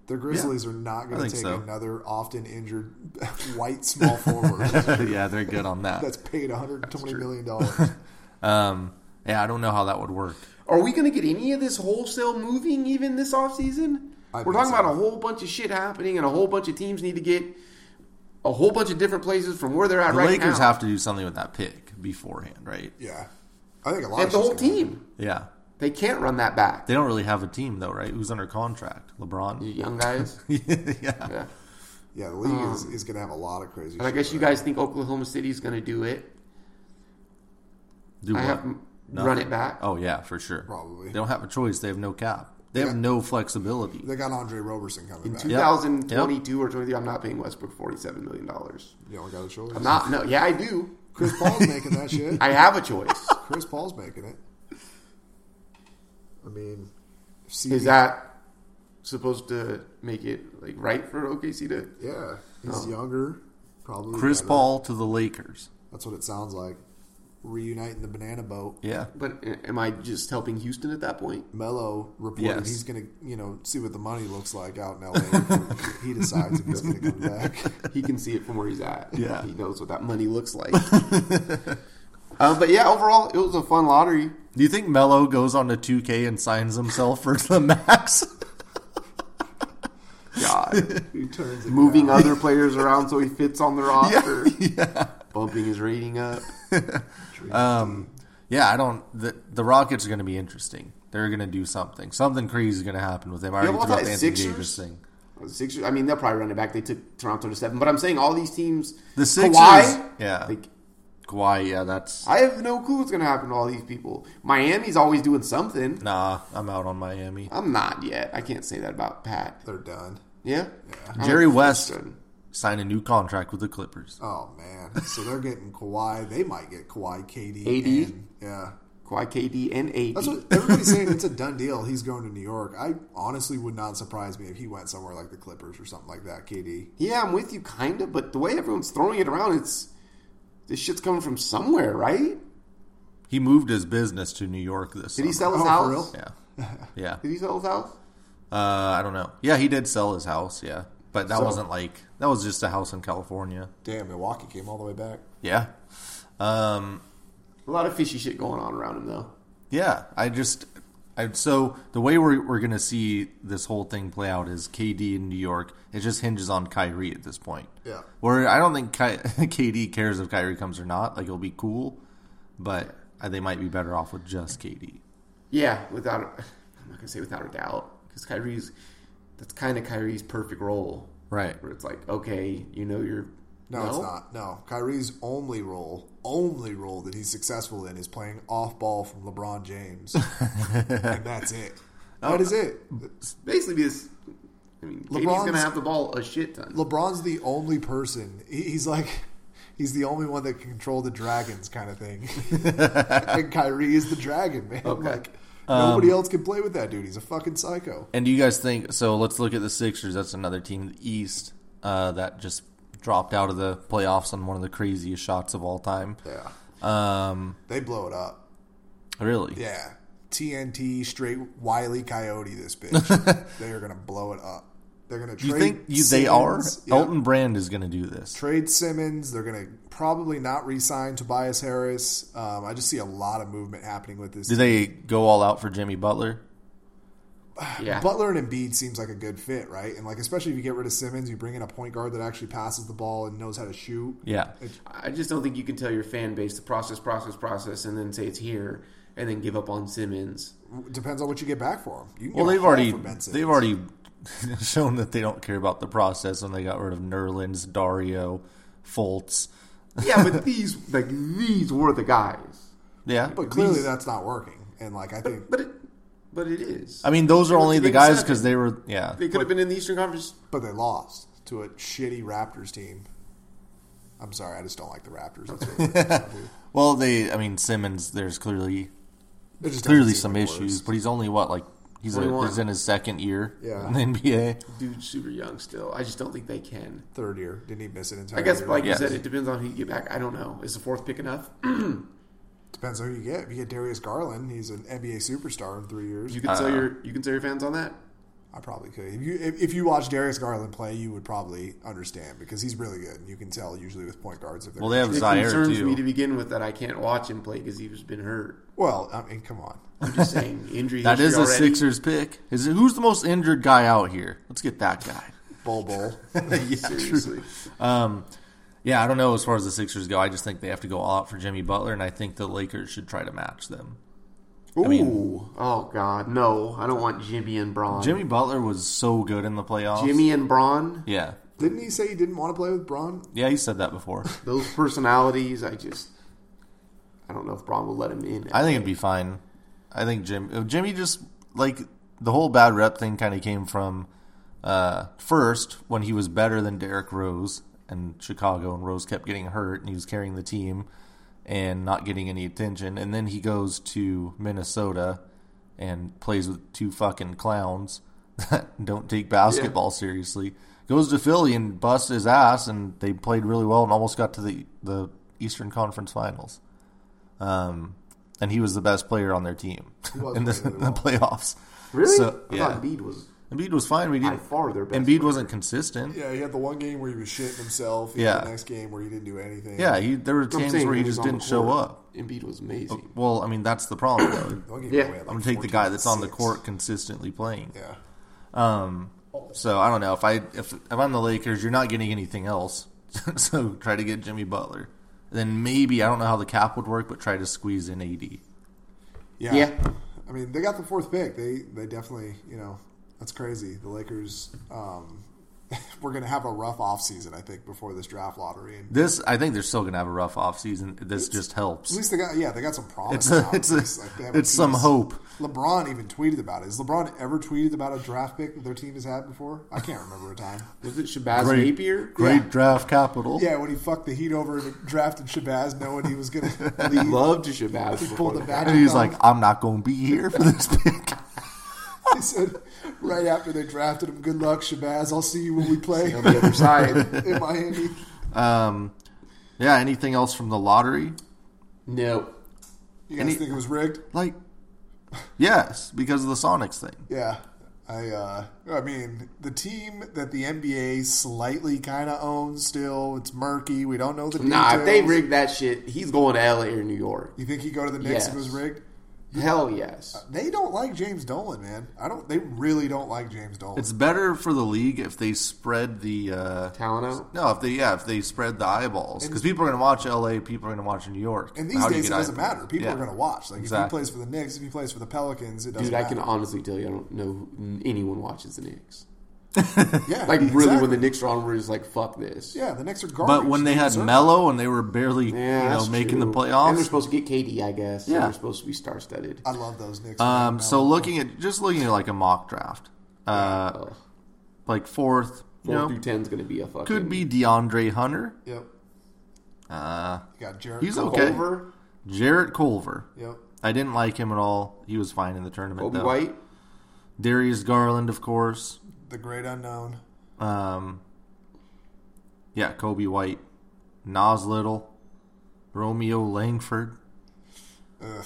S3: The Grizzlies are not going to take
S2: so.
S3: another often injured white small forward
S2: yeah, they're good on that.
S3: that's paid 120 million dollars.
S2: Um, yeah, I don't know how that would work.
S1: Are we going to get any of this wholesale moving even this offseason?
S3: I
S1: We're talking
S3: so.
S1: about a whole bunch of shit happening, and a whole bunch of teams need to get a whole bunch of different places from where they're at
S2: The
S1: right
S2: Lakers
S1: now.
S2: Lakers have to do something with that pick beforehand, right?
S3: Yeah, I think a lot
S1: and
S3: of
S1: the whole
S3: shit's gonna
S1: team.
S2: Yeah.
S1: They can't run that back.
S2: They don't really have a team though, right? Who's under contract?
S1: You
S2: LeBron.
S1: young guys.
S2: yeah.
S1: yeah.
S3: Yeah, the league is, is going to have a lot of crazy.
S1: But Um, I guess you guys think Oklahoma City's going to do it.
S2: Do
S1: I
S2: what?
S1: have run it back.
S2: Oh yeah, for sure.
S3: Probably.
S2: They don't have a choice. They have no cap. They have
S3: Yeah.
S2: no flexibility.
S3: They got Andre Roberson coming back.
S1: 2022 or 23, I'm not paying Westbrook 47 million dollars.
S3: You don't got a choice.
S1: I'm not. No, yeah, I do.
S3: Chris Paul's making that shit.
S1: I have a choice.
S3: Chris Paul's making it. I mean, CB
S1: Is that supposed to make it like right for OKC to?
S3: Yeah, he's
S1: Oh.
S3: younger. Probably
S2: Chris
S3: better.
S2: Paul to the Lakers.
S3: That's what it sounds like. Reuniting the banana boat.
S2: Yeah.
S1: But am I just helping Houston at that point?
S3: Melo reported
S2: Yes.
S3: he's going to, you know, see what the money looks like out in LA. he decides if he's going to come back.
S1: He can see it from where he's at.
S2: Yeah.
S1: he knows what that money looks like. um, but yeah, overall, it was a fun lottery.
S2: Do you think Melo goes on to 2K and signs himself for the max?
S1: God,
S3: He turns it
S1: moving
S3: down.
S1: other players around so he fits on the roster,
S2: yeah.
S1: bumping his rating up.
S2: Um, yeah, I don't. The, the Rockets are going to be interesting. They're going to do something. Something crazy is going to happen with them. I already
S1: well,
S2: threw out
S1: that
S2: the Anthony
S1: Sixers-
S2: Davis thing.
S1: The Sixers. I mean, they'll probably run it back. They took Toronto to seven, but I'm saying all these teams.
S2: The Sixers,
S1: Kawhi,
S2: yeah,
S1: like
S2: Kawhi, yeah, that's
S1: I have no clue what's going to happen to all these people. Miami's always doing something.
S2: nah. I'm out on Miami.
S1: I'm not yet. I can't say that about Pat.
S3: They're done.
S1: Yeah, I
S2: Jerry West signed a new contract with the Clippers.
S3: Oh, man. So they're getting Kawhi. They might get Kawhi, KD.
S1: AD?
S3: and- yeah.
S1: Kawhi, KD, and AD.
S3: That's what everybody's saying. It's a done deal. He's going to New York. I honestly would not surprise me if he went somewhere like the Clippers or something like that, KD.
S1: yeah, I'm with you, kind of. But the way everyone's throwing it around, it's this shit's coming from somewhere, right?
S2: He moved his business to New York this.
S1: Did he sell his
S3: Oh,
S1: house?
S3: for real?
S2: Yeah, yeah.
S1: Did he sell his house?
S2: Uh, I don't know. Yeah, he did sell his house. Yeah, but that
S3: So-
S2: wasn't like that was just a house in California.
S3: Damn, Milwaukee came all the way back.
S2: Yeah. Um,
S1: A lot of fishy shit going on around him, though.
S2: yeah. I just I, so the way we're we're gonna see this whole thing play out is KD in New York. It just hinges on Kyrie at this point.
S3: Yeah.
S2: Where I don't think Ky- KD cares if Kyrie comes or not. Like it'll be cool, but uh, they might be better off with just KD.
S1: Yeah, without I'm not gonna say without a doubt because Kyrie's that's kind of Kyrie's perfect role,
S2: Right.
S1: where it's like, okay, you know, you're
S3: No, it's not. No, Kyrie's only role, only role that he's successful in is playing off ball from LeBron James, and that's it. That is it.
S1: Basically, this. I mean, KD's
S3: LeBron's-
S1: gonna have the ball a shit ton.
S3: LeBron's the only person. he- He's like, he's the only one that can control the dragons, kind of thing. and Kyrie is the dragon, man.
S1: Okay.
S3: Like nobody else can play with that dude. He's a fucking psycho.
S2: And do you guys think so? Let's look at the Sixers. That's another team in the East uh, that just dropped out of the playoffs on one of the craziest shots of all time.
S3: Yeah,
S2: Um,
S3: they blow it up.
S2: really?
S3: Yeah, TNT straight Wiley Coyote. This bitch. they are gonna blow it up. They're gonna.
S2: Do you
S3: trade
S2: think you, they are?
S3: Simmons.
S2: Elton Brand is going to do this.
S3: trade Simmons. They're going to probably not re-sign Tobias Harris. Um, I just see a lot of movement happening with this.
S2: Do they go all out for Jimmy Butler?
S1: yeah,
S3: Butler and Embiid seems like a good fit, right? And like especially if you get rid of Simmons, you bring in a point guard that actually passes the ball and knows how to shoot.
S2: Yeah.
S1: I just don't think you can tell your fan base to process, process, process, and then say it's here, and then give up on Simmons.
S3: Depends on what you get back for him. You can
S2: Well,
S3: get a
S2: they've already
S3: for Ben Simmons.
S2: they've already shown that they don't care about the process when they got rid of Nerlens, Dario, Fultz.
S1: Yeah, but these like these were the guys.
S2: Yeah,
S3: but clearly
S1: these-
S3: that's not working. And like I think,
S1: But it, but it is.
S2: I mean those are only the guys because they were yeah.
S1: they could have been in the Eastern Conference.
S3: but they lost to a shitty Raptors team. I'm sorry, I just don't like the Raptors. That's really what it comes down to.
S2: Well, they I mean Simmons. There's clearly
S3: just
S2: clearly some issues, but he's only what like he's, a, he's in his second year
S3: Yeah.
S2: in the NBA.
S1: Dude's super young still. I just don't think they can.
S3: third year didn't he miss an entire?
S1: I guess,
S3: year?
S1: like
S2: Yes.
S1: you said, it depends on who you get back. I don't know. Is the fourth pick enough?
S3: Depends on who you get. If you get Darius Garland, he's an NBA superstar in three years.
S1: You can sell uh, your you can sell your fans on that.
S3: I probably could. If you if, if you watch Darius Garland play, you would probably understand because he's really good. You can tell usually with point guards if they're
S2: Well, they have
S1: It
S2: Zaire
S1: concerns
S2: too.
S1: me to begin with that I can't watch him play because he's been hurt.
S3: well. I mean, come on.
S1: I'm just saying injury.
S2: That
S1: history
S2: is a
S1: already.
S2: Sixers pick. Is it, who's the most injured guy out here? Let's get that guy.
S3: Bol Bol.
S1: Seriously.
S2: Um, yeah, I don't know as far as the Sixers go. I just think they have to go all out for Jimmy Butler, and I think the Lakers should try to match them.
S1: Ooh.
S2: mean-
S1: oh God, no! I don't want Jimmy and Bron.
S2: Jimmy Butler was so good in the playoffs.
S1: Jimmy and Bron.
S2: yeah,
S3: Didn't he say he didn't want to play with Bron?
S2: yeah, he said that before.
S1: Those personalities, I just, I don't know if Bron will let him in.
S2: I think it'd be fine. I think Jim, uh, Jimmy just like the whole bad rep thing kind of came from uh, first when he was better than Derrick Rose in Chicago, and Rose kept getting hurt, and he was carrying the team and not getting any attention, and then he goes to Minnesota and plays with two fucking clowns that don't take basketball seriously. Goes to Philly and busts his ass, and they played really well and almost got to the the Eastern Conference Finals. Um, and he was the best player on their team in the, the playoffs.
S1: really.
S2: So,
S1: I
S2: yeah.
S1: thought Embiid was
S2: Embiid was fine. We didn't.
S1: far their best.
S2: Embiid
S1: player.
S2: wasn't consistent.
S3: Yeah, he had the one game where he was shitting himself. He
S2: Yeah.
S3: had the next game where he didn't do anything.
S2: Yeah, he, there were
S1: I'm
S2: games
S1: saying
S2: where he
S1: when
S2: just
S1: on
S2: didn't
S1: the
S2: show
S1: court,
S2: up.
S1: Embiid was amazing.
S2: Well, I mean that's the problem. Though.
S3: The one game
S1: Yeah.
S3: where he had, like,
S2: I'm gonna take the guy that's on the court consistently playing.
S3: Yeah.
S2: Um, so I don't know if I if if I'm the Lakers, you're not getting anything else. so try to get Jimmy Butler. Then maybe I don't know how the cap would work, but try to squeeze in AD.
S3: Yeah.
S1: Yeah.
S3: I mean, they got the fourth pick. They they definitely, you know, that's crazy. The Lakers um we're going to have a rough offseason, I think, before this draft lottery. And
S2: This I think they're still gonna have a rough off season. This just helps.
S3: at least they got yeah, they got some promise.
S2: It's a it's a
S3: Like, they have a
S2: it's some hope.
S3: LeBron even tweeted about it. Has LeBron ever tweeted about a draft pick that their team has had before? I can't remember a time.
S1: Was it Shabazz
S2: Great.
S1: Napier?
S2: Great
S3: Yeah.
S2: draft capital.
S3: Yeah, when he fucked the Heat over and drafted Shabazz, knowing he was going to leave.
S1: Loved Shabazz.
S3: He pulled the
S1: the
S3: back.
S2: And he's like, I'm not gonna be here for this pick.
S3: He said right after they drafted him, "Good luck, Shabazz. I'll see you when we play
S1: on the other side.
S3: in Miami."
S2: Um, yeah. Anything else from the lottery?
S1: No.
S3: You guys
S2: Any-
S3: think it was rigged?
S2: Like, yes, because of the Sonics thing.
S3: Yeah. I uh I mean, the team that the NBA slightly kind of owns still, it's murky. We don't know the
S1: Nah, if they
S3: details.
S1: rigged that shit, he's going to LA or New York.
S3: You think he go to the Knicks
S1: Yes.
S3: if it was rigged?
S1: Hell yes.
S3: They don't like James Dolan, man. I don't. They really don't like James Dolan.
S2: It's better for the league if they spread the uh,
S1: Talent out.
S2: no, if they yeah, if they spread the eyeballs because people are going to watch L.A., people are going to watch New York.
S3: and these
S2: How do
S3: days, it doesn't
S2: eyeballs?
S3: matter. People
S2: Yeah.
S3: are going to watch. Like if he plays for the Knicks, if he plays for the Pelicans, it doesn't
S1: Dude, I
S3: matter.
S1: can honestly tell you, I don't know anyone watches the Knicks.
S3: Yeah,
S1: Like really,
S3: exactly.
S1: when the Knicks are on, we're just like, fuck this.
S3: yeah, the Knicks are garbage.
S2: But when they had
S3: deserve it.
S2: Melo and they were barely
S1: Yeah,
S2: you know making
S1: true.
S2: the playoffs,
S1: and they're supposed to get KD, I guess.
S2: Yeah.
S1: and they're supposed to be star studded.
S3: I love those Knicks.
S2: um, so looking at just looking at like a mock draft, uh, like fourth, you
S1: Four
S2: know,
S1: through ten is going to be a fucking
S2: could be DeAndre Hunter,
S3: Yep,
S2: uh,
S3: you got Jared.
S2: He's okay.
S1: Culver,
S2: Jarrett Culver.
S3: Yep,
S2: I didn't like him at all. He was fine in the tournament.
S1: Coby
S2: though.
S1: White.
S2: Darius Garland, of course.
S3: The great unknown.
S2: Um, yeah, Coby White, Nas Little, Romeo Langford,
S3: Ugh,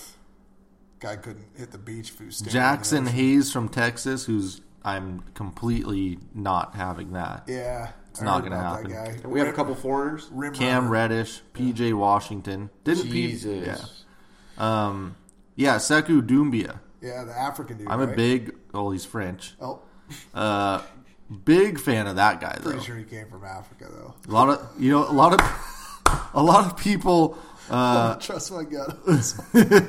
S3: guy couldn't hit the beach. If he
S2: Jackson
S3: in the ocean.
S2: Hayes from Texas, who's I'm completely not having that.
S3: Yeah, it's
S2: not gonna happen.
S3: That guy.
S1: And we have a couple foreigners.
S3: Rim
S2: Cam
S3: runner.
S2: Reddish, PJ Washington, didn't P-
S1: Jesus.
S2: yeah, um, yeah, Sekou Doumbouya.
S3: Yeah, the African dude.
S2: I'm a
S3: right?
S2: big, oh, he's French.
S3: Oh,
S2: Uh, big fan of that guy though.
S3: pretty sure he came from Africa though.
S2: A lot of you know, a lot of a lot of people. Uh,
S3: Trust my gut.
S2: a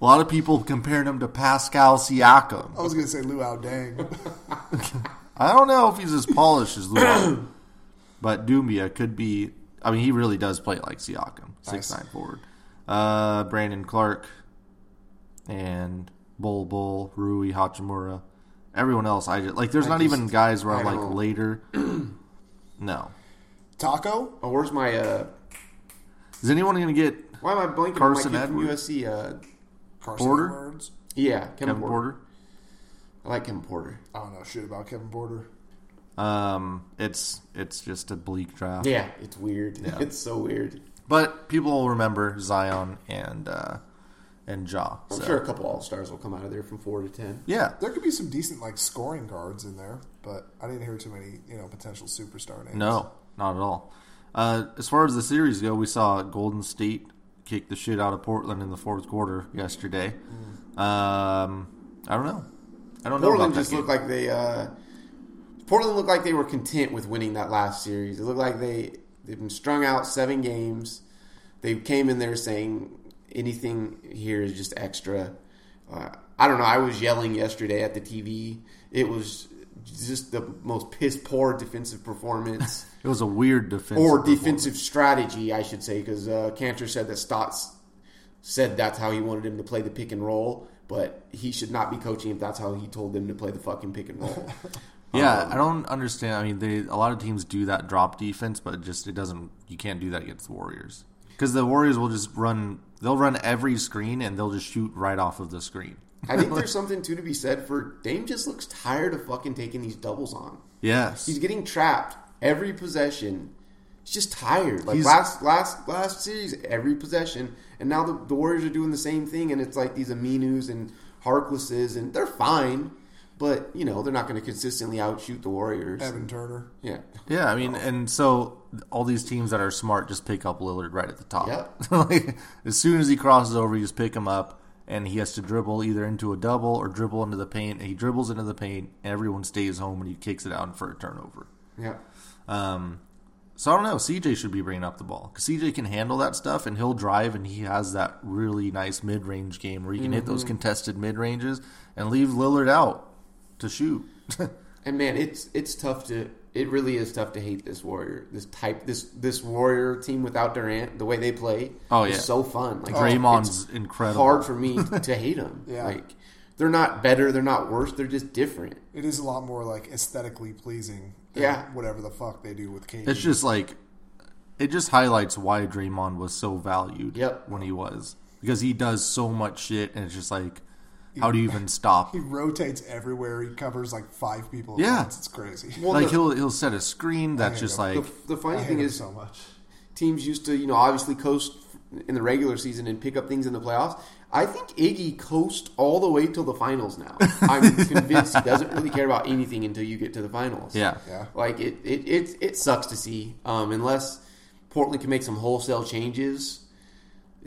S2: lot of people compared him to Pascal Siakam.
S3: I was gonna say Luol Deng.
S2: I don't know if he's as polished as Luol, but Doumbouya could be. I mean, he really does play like Siakam, six
S3: Nice.
S2: nine forward. Uh, Brandon Clarke and Bol Bol, Rui Hachimura, everyone else. I just like. There's
S1: I
S2: not
S1: just-
S2: even guys where
S1: I
S2: I'm like
S1: don't-
S2: later. no.
S3: Tacko.
S1: Oh, where's my? uh
S2: Is anyone going to get
S1: Why am I blanking
S2: Carson
S1: on my from USC? Uh,
S3: Carson
S2: Porter?
S3: Edwards.
S1: yeah, Kevin,
S2: Kevin
S1: Porter.
S2: Porter?
S1: I like Kevin Porter.
S3: I don't know shit about Kevin Porter.
S2: Um, it's it's just a bleak draft.
S1: Yeah, it's weird. It's so weird.
S2: But people will remember Zion and uh, and Ja.
S1: I'm
S2: so.
S1: sure a couple All Stars will come out of there from four to ten.
S2: Yeah,
S3: There could be some decent like scoring guards in there, but I didn't hear too many you know potential superstar names.
S2: no, not at all. Uh, as far as the series go, we saw Golden State kick the shit out of Portland in the fourth quarter yesterday. Um, I don't know. I don't know
S1: Portland
S2: about that
S1: just looked like they. Uh, Portland looked like they were content with winning that last series. It looked like they they've been strung out seven games. They came in there saying anything here is just extra. Uh, I don't know. I was yelling yesterday at the TV. It was just the most piss poor defensive performance.
S2: it was a weird defensive
S1: or defensive strategy, I should say, because uh, Kanter said that Stotts said that's how he wanted him to play the pick and roll, but he should not be coaching if that's how he told them to play the fucking pick and roll.
S2: Yeah,
S1: Um,
S2: I don't understand. I mean, they a lot of teams do that drop defense, but it just it doesn't. You can't do that against the Warriors because the Warriors will just run. They'll run every screen and they'll just shoot right off of the screen.
S1: I think there's something too to be said for Dame. Just looks tired of fucking taking these doubles on.
S2: Yes,
S1: He's getting trapped every possession. He's just tired. Like
S2: He's-
S1: last last last series, every possession, and now the, the Warriors are doing the same thing, and it's like these Aminus and Harklesses, and they're fine, but you know they're not going to consistently outshoot the Warriors.
S3: Evan Turner.
S1: Yeah,
S2: Yeah, I mean, and so all these teams that are smart just pick up Lillard right at the top.
S1: Yep.
S2: like, as soon as he crosses over, you just pick him up, and he has to dribble either into a double or dribble into the paint. He dribbles into the paint, and everyone stays home, and he kicks it out for a turnover.
S1: yeah.
S2: Um, so I don't know. CJ should be bringing up the ball because CJ can handle that stuff, and he'll drive, and he has that really nice mid range game where he can hit those
S1: Mm-hmm.
S2: contested mid ranges and leave Lillard out to shoot.
S1: And man, it's it's tough to it really is tough to hate this Warrior this type this this Warrior team without Durant. The way they play,
S2: Oh,
S1: is
S2: yeah.
S1: so fun. Like
S2: Draymond's
S1: it's
S2: incredible.
S1: Hard for me to hate them.
S3: Yeah.
S1: Like they're not better, they're not worse, they're just different.
S3: It is a lot more like aesthetically pleasing. Than
S1: Yeah.
S3: Whatever the fuck they do with KD.
S2: It's just like it just highlights why Draymond was so valued
S1: Yep.
S2: when he was because he does so much shit, and it's just like, how do you even stop?
S3: he rotates everywhere. He covers like five people. At
S2: Yeah.
S3: once. It's crazy.
S1: Well,
S2: like
S1: the,
S2: he'll he'll set a screen that's just
S3: him.
S2: like
S1: the, the funny
S3: hate
S1: thing is,
S3: so much.
S1: teams used to you know obviously coast in the regular season and pick up things in the playoffs. I think Iggy coast all the way till the finals now. I'm convinced he doesn't really care about anything until you get to the finals.
S2: yeah.
S3: Yeah.
S1: Like it, it, it, it sucks to see. Um, unless Portland can make some wholesale changes,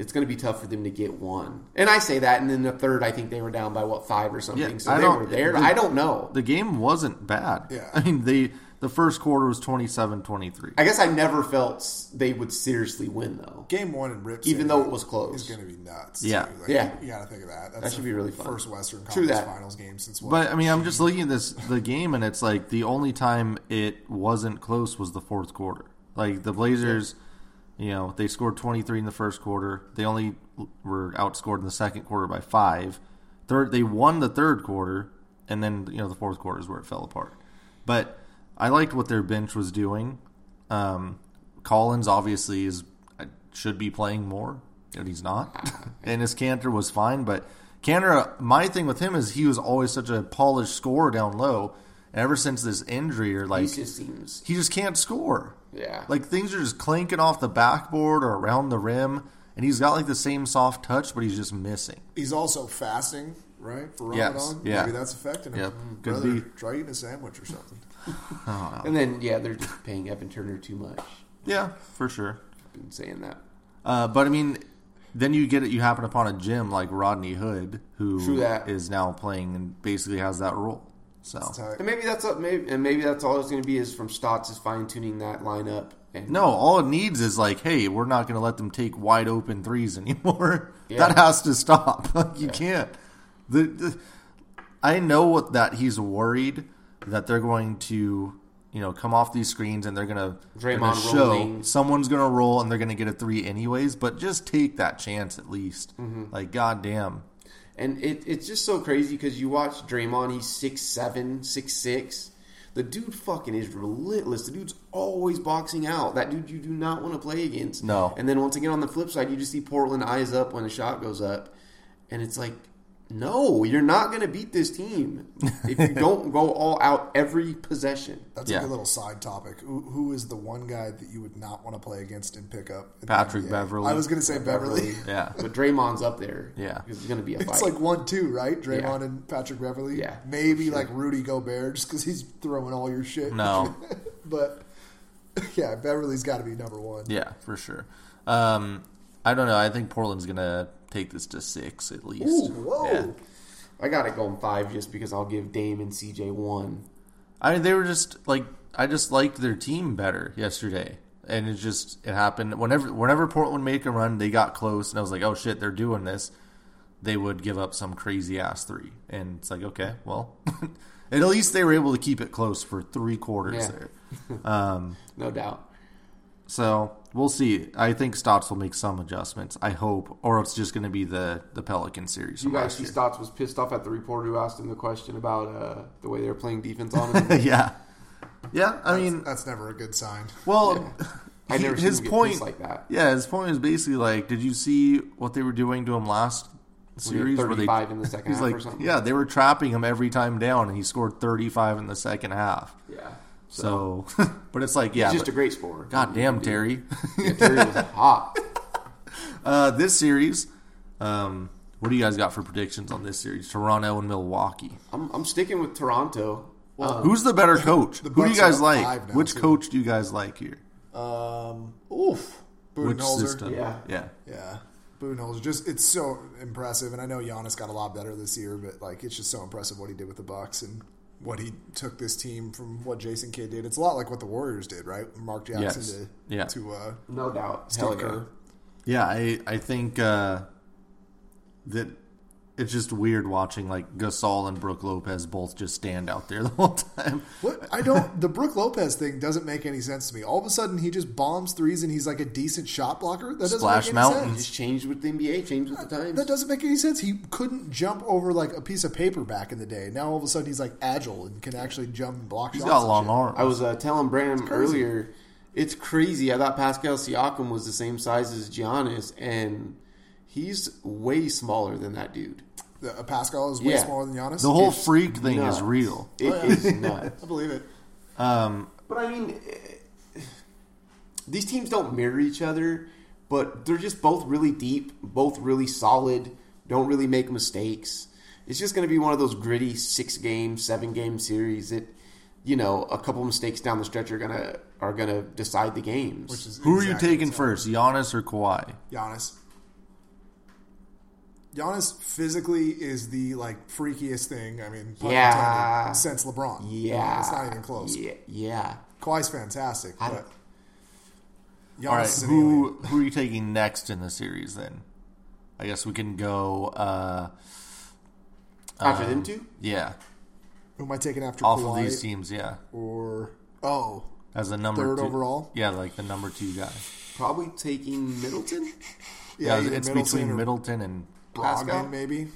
S1: it's going to be tough for them to get one. And I say that, and then the third, I think they were down by what five or something.
S2: Yeah,
S1: so
S2: I
S1: they
S2: don't-
S1: were there.
S2: the-
S1: I don't know.
S2: The game wasn't bad.
S3: Yeah.
S2: I mean, they the first quarter was 27-23.
S1: I guess I never felt they would seriously win though.
S3: Game one in Rip
S1: Even though it was close.
S3: is going to be nuts.
S2: Yeah.
S3: Like,
S1: Yeah.
S3: You got to think of that. That's
S1: That should be really fun.
S3: First Western
S1: True
S3: Conference
S1: that.
S3: Finals game since what?
S2: But I mean, I'm just looking at this the game, and it's like the only time it wasn't close was the fourth quarter. Like the Blazers, you know, they scored 23 in the first quarter. They only were outscored in the second quarter by five. Third, they won the third quarter, and then you know the fourth quarter is where it fell apart. But I liked what their bench was doing. Um, Collins obviously is should be playing more, and he's not. and his Kanter was fine, but Kanter, my thing with him is he was always such a polished scorer down low. And ever since this injury, or like
S1: He just seems.
S2: he just can't score.
S1: Yeah.
S2: Like things are just clanking off the backboard or around the rim, and he's got like the same soft touch, but he's just missing.
S3: he's also fasting, right? For
S2: Yes,
S3: Ramadan.
S2: yeah.
S3: Maybe that's affecting him.
S2: Yep, could
S3: Brother,
S2: be.
S3: Try eating a sandwich or something.
S1: And then yeah, they're just paying Evan Turner too much.
S2: Yeah, for sure.
S1: Been saying that.
S2: Uh, but I mean, then you get it. You happen upon a gym like Rodney Hood,
S1: True
S2: who
S1: that.
S2: is now playing and basically has that role. So
S1: And maybe that's up. Maybe and maybe that's all it's going to be is from Stotts is fine tuning that lineup. And
S2: no, all it needs is like, hey, we're not going to let them take wide open threes anymore.
S1: Yeah.
S2: That has to stop. Like, you can't. The, the I know what that he's worried that they're going to, you know, come off these screens and they're going to
S1: Draymond
S2: show
S1: rolling.
S2: someone's going to roll and they're going to get a three anyways. But just take that chance at least.
S1: Mm-hmm.
S2: Like, goddamn.
S1: And it, it's just so crazy because you watch Draymond, he's six seven, six six. The dude fucking is relentless. The dude's always boxing out. That dude you do not want to play against.
S2: No.
S1: And then once again on the flip side, you just see Portland eyes up when the shot goes up, and it's like, no, you're not going to beat this team if you don't go all out every possession.
S3: That's
S2: Yeah.
S3: a good little side topic. Who, who is the one guy that you would not want to play against in pickup? in
S2: Patrick Beverley.
S3: I was going to say Beverley.
S2: Yeah.
S1: But Draymond's up there.
S2: Yeah.
S1: because it's going to be a fight.
S3: It's like one two, right? Draymond
S1: Yeah.
S3: and Patrick Beverley.
S1: Yeah,
S3: maybe
S1: sure.
S3: like Rudy Gobert, just because he's throwing all your shit.
S2: No.
S3: but yeah, Beverley's got to be number one.
S2: Yeah, for sure. Um, I don't know. I think Portland's going to take this to six at least.
S1: Ooh,
S3: Whoa.
S2: Yeah.
S1: I got it going five just because I'll give Dame and CJ one.
S2: I mean, they were just like I just liked their team better yesterday, and it just it happened whenever whenever Portland made a run, they got close, and I was like, oh shit, they're doing this. They would give up some crazy ass three, and it's like, okay, well, at least they were able to keep it close for three quarters
S1: Yeah.
S2: there. Um,
S1: No doubt.
S2: So we'll see. I think Stotts will make some adjustments. I hope, or it's just going to be the the Pelican series.
S1: You
S2: from
S1: guys see
S2: year.
S1: Stotts was pissed off at the reporter who asked him the question about uh, the way they were playing defense on him.
S2: yeah, yeah. I mean,
S3: That's never a good sign.
S2: Well,
S1: I never
S2: he-
S1: seen
S2: his
S1: him
S2: point
S1: pissed like that.
S2: Yeah, his point is basically like, did you see what they were doing to him last
S1: When he had
S2: series? where they
S1: 35 in the second
S2: he's
S1: half
S2: like,
S1: or something.
S2: yeah, they were trapping him every time down, and he scored thirty five in the second half.
S1: Yeah.
S2: So, but it's like, yeah,
S1: He's just
S2: but-
S1: a great scorer.
S2: God damn, Terry.
S1: Yeah, Terry was hot.
S2: uh, this series, um, what do you guys got for predictions on this series? Toronto and Milwaukee.
S1: I'm, I'm sticking with Toronto. Uh,
S2: Who's the better coach?
S3: the
S2: Who do you
S3: Bucks
S2: guys
S3: are up
S2: like?
S3: five now,
S2: Which
S3: too.
S2: coach do you guys like here?
S3: Um, oof.
S2: Which
S3: Budenholzer.
S2: system?
S1: Yeah.
S2: yeah.
S3: Yeah. Budenholzer. Just it's so impressive, and I know Giannis got a lot better this year, but like it's just so impressive what he did with the Bucks and what he took this team from what Jason Kidd did. It's a lot like what the Warriors did, right? Mark Jackson
S2: Yes.
S3: to
S2: Yeah.
S3: to uh,
S1: no doubt.
S3: Steve
S1: yeah.
S3: Kerr.
S2: Yeah, I I think uh, that it's just weird watching like Gasol and Brooke Lopez both just stand out there the whole time.
S3: What I don't the Brooke Lopez thing doesn't make any sense to me. All of a sudden he just bombs threes and he's like a decent shot blocker. That doesn't
S2: Splash
S3: make any
S2: Mountain.
S3: Sense.
S1: just changed with the NBA, changed with the times.
S3: That doesn't make any sense. He couldn't jump over like a piece of paper back in the day. Now all of a sudden he's like agile and can actually jump and block
S2: He's
S3: shots.
S2: He's
S3: got
S2: long arms.
S1: I was uh, telling Bram
S3: crazy.
S1: earlier, it's crazy. I thought Pascal Siakam was the same size as Giannis, and he's way smaller than that dude.
S3: The, uh, Pascal is way
S1: Yeah.
S3: smaller than Giannis.
S2: the whole
S1: It's
S2: freak thing
S1: nuts.
S2: is real.
S1: It
S3: Oh, yeah.
S1: is nuts.
S3: I believe it.
S2: Um,
S1: But I mean, eh, these teams don't mirror each other, but they're just both really deep, both really solid, don't really make mistakes. It's just going to be one of those gritty six game, seven game series that, you know, a couple mistakes down the stretch are gonna are gonna decide the games.
S3: Which is
S2: who are you
S3: exactly
S2: taking
S3: what's
S2: first, Giannis or Kawhi?
S3: Giannis. Giannis physically is the like freakiest thing. I mean,
S1: Yeah.
S3: intended, since LeBron.
S1: Yeah,
S3: it's not even close.
S1: Yeah, yeah.
S3: Kawhi's fantastic,
S1: I
S3: but Giannis
S2: All right,
S3: is
S2: who who are you taking next in the series? Then, I guess we can go. Uh,
S1: After
S2: um,
S1: them two,
S2: yeah,
S3: Who am I taking after
S2: off
S3: Kawhi
S2: of these teams, yeah,
S3: or oh
S2: as a number
S3: third
S2: two,
S3: overall?
S2: Yeah, like the number two guy.
S1: probably taking Middleton.
S2: Yeah,
S3: either
S2: it's
S3: Middleton
S2: between
S3: or
S2: Middleton and
S3: Brogdon
S1: Pascal?
S3: maybe.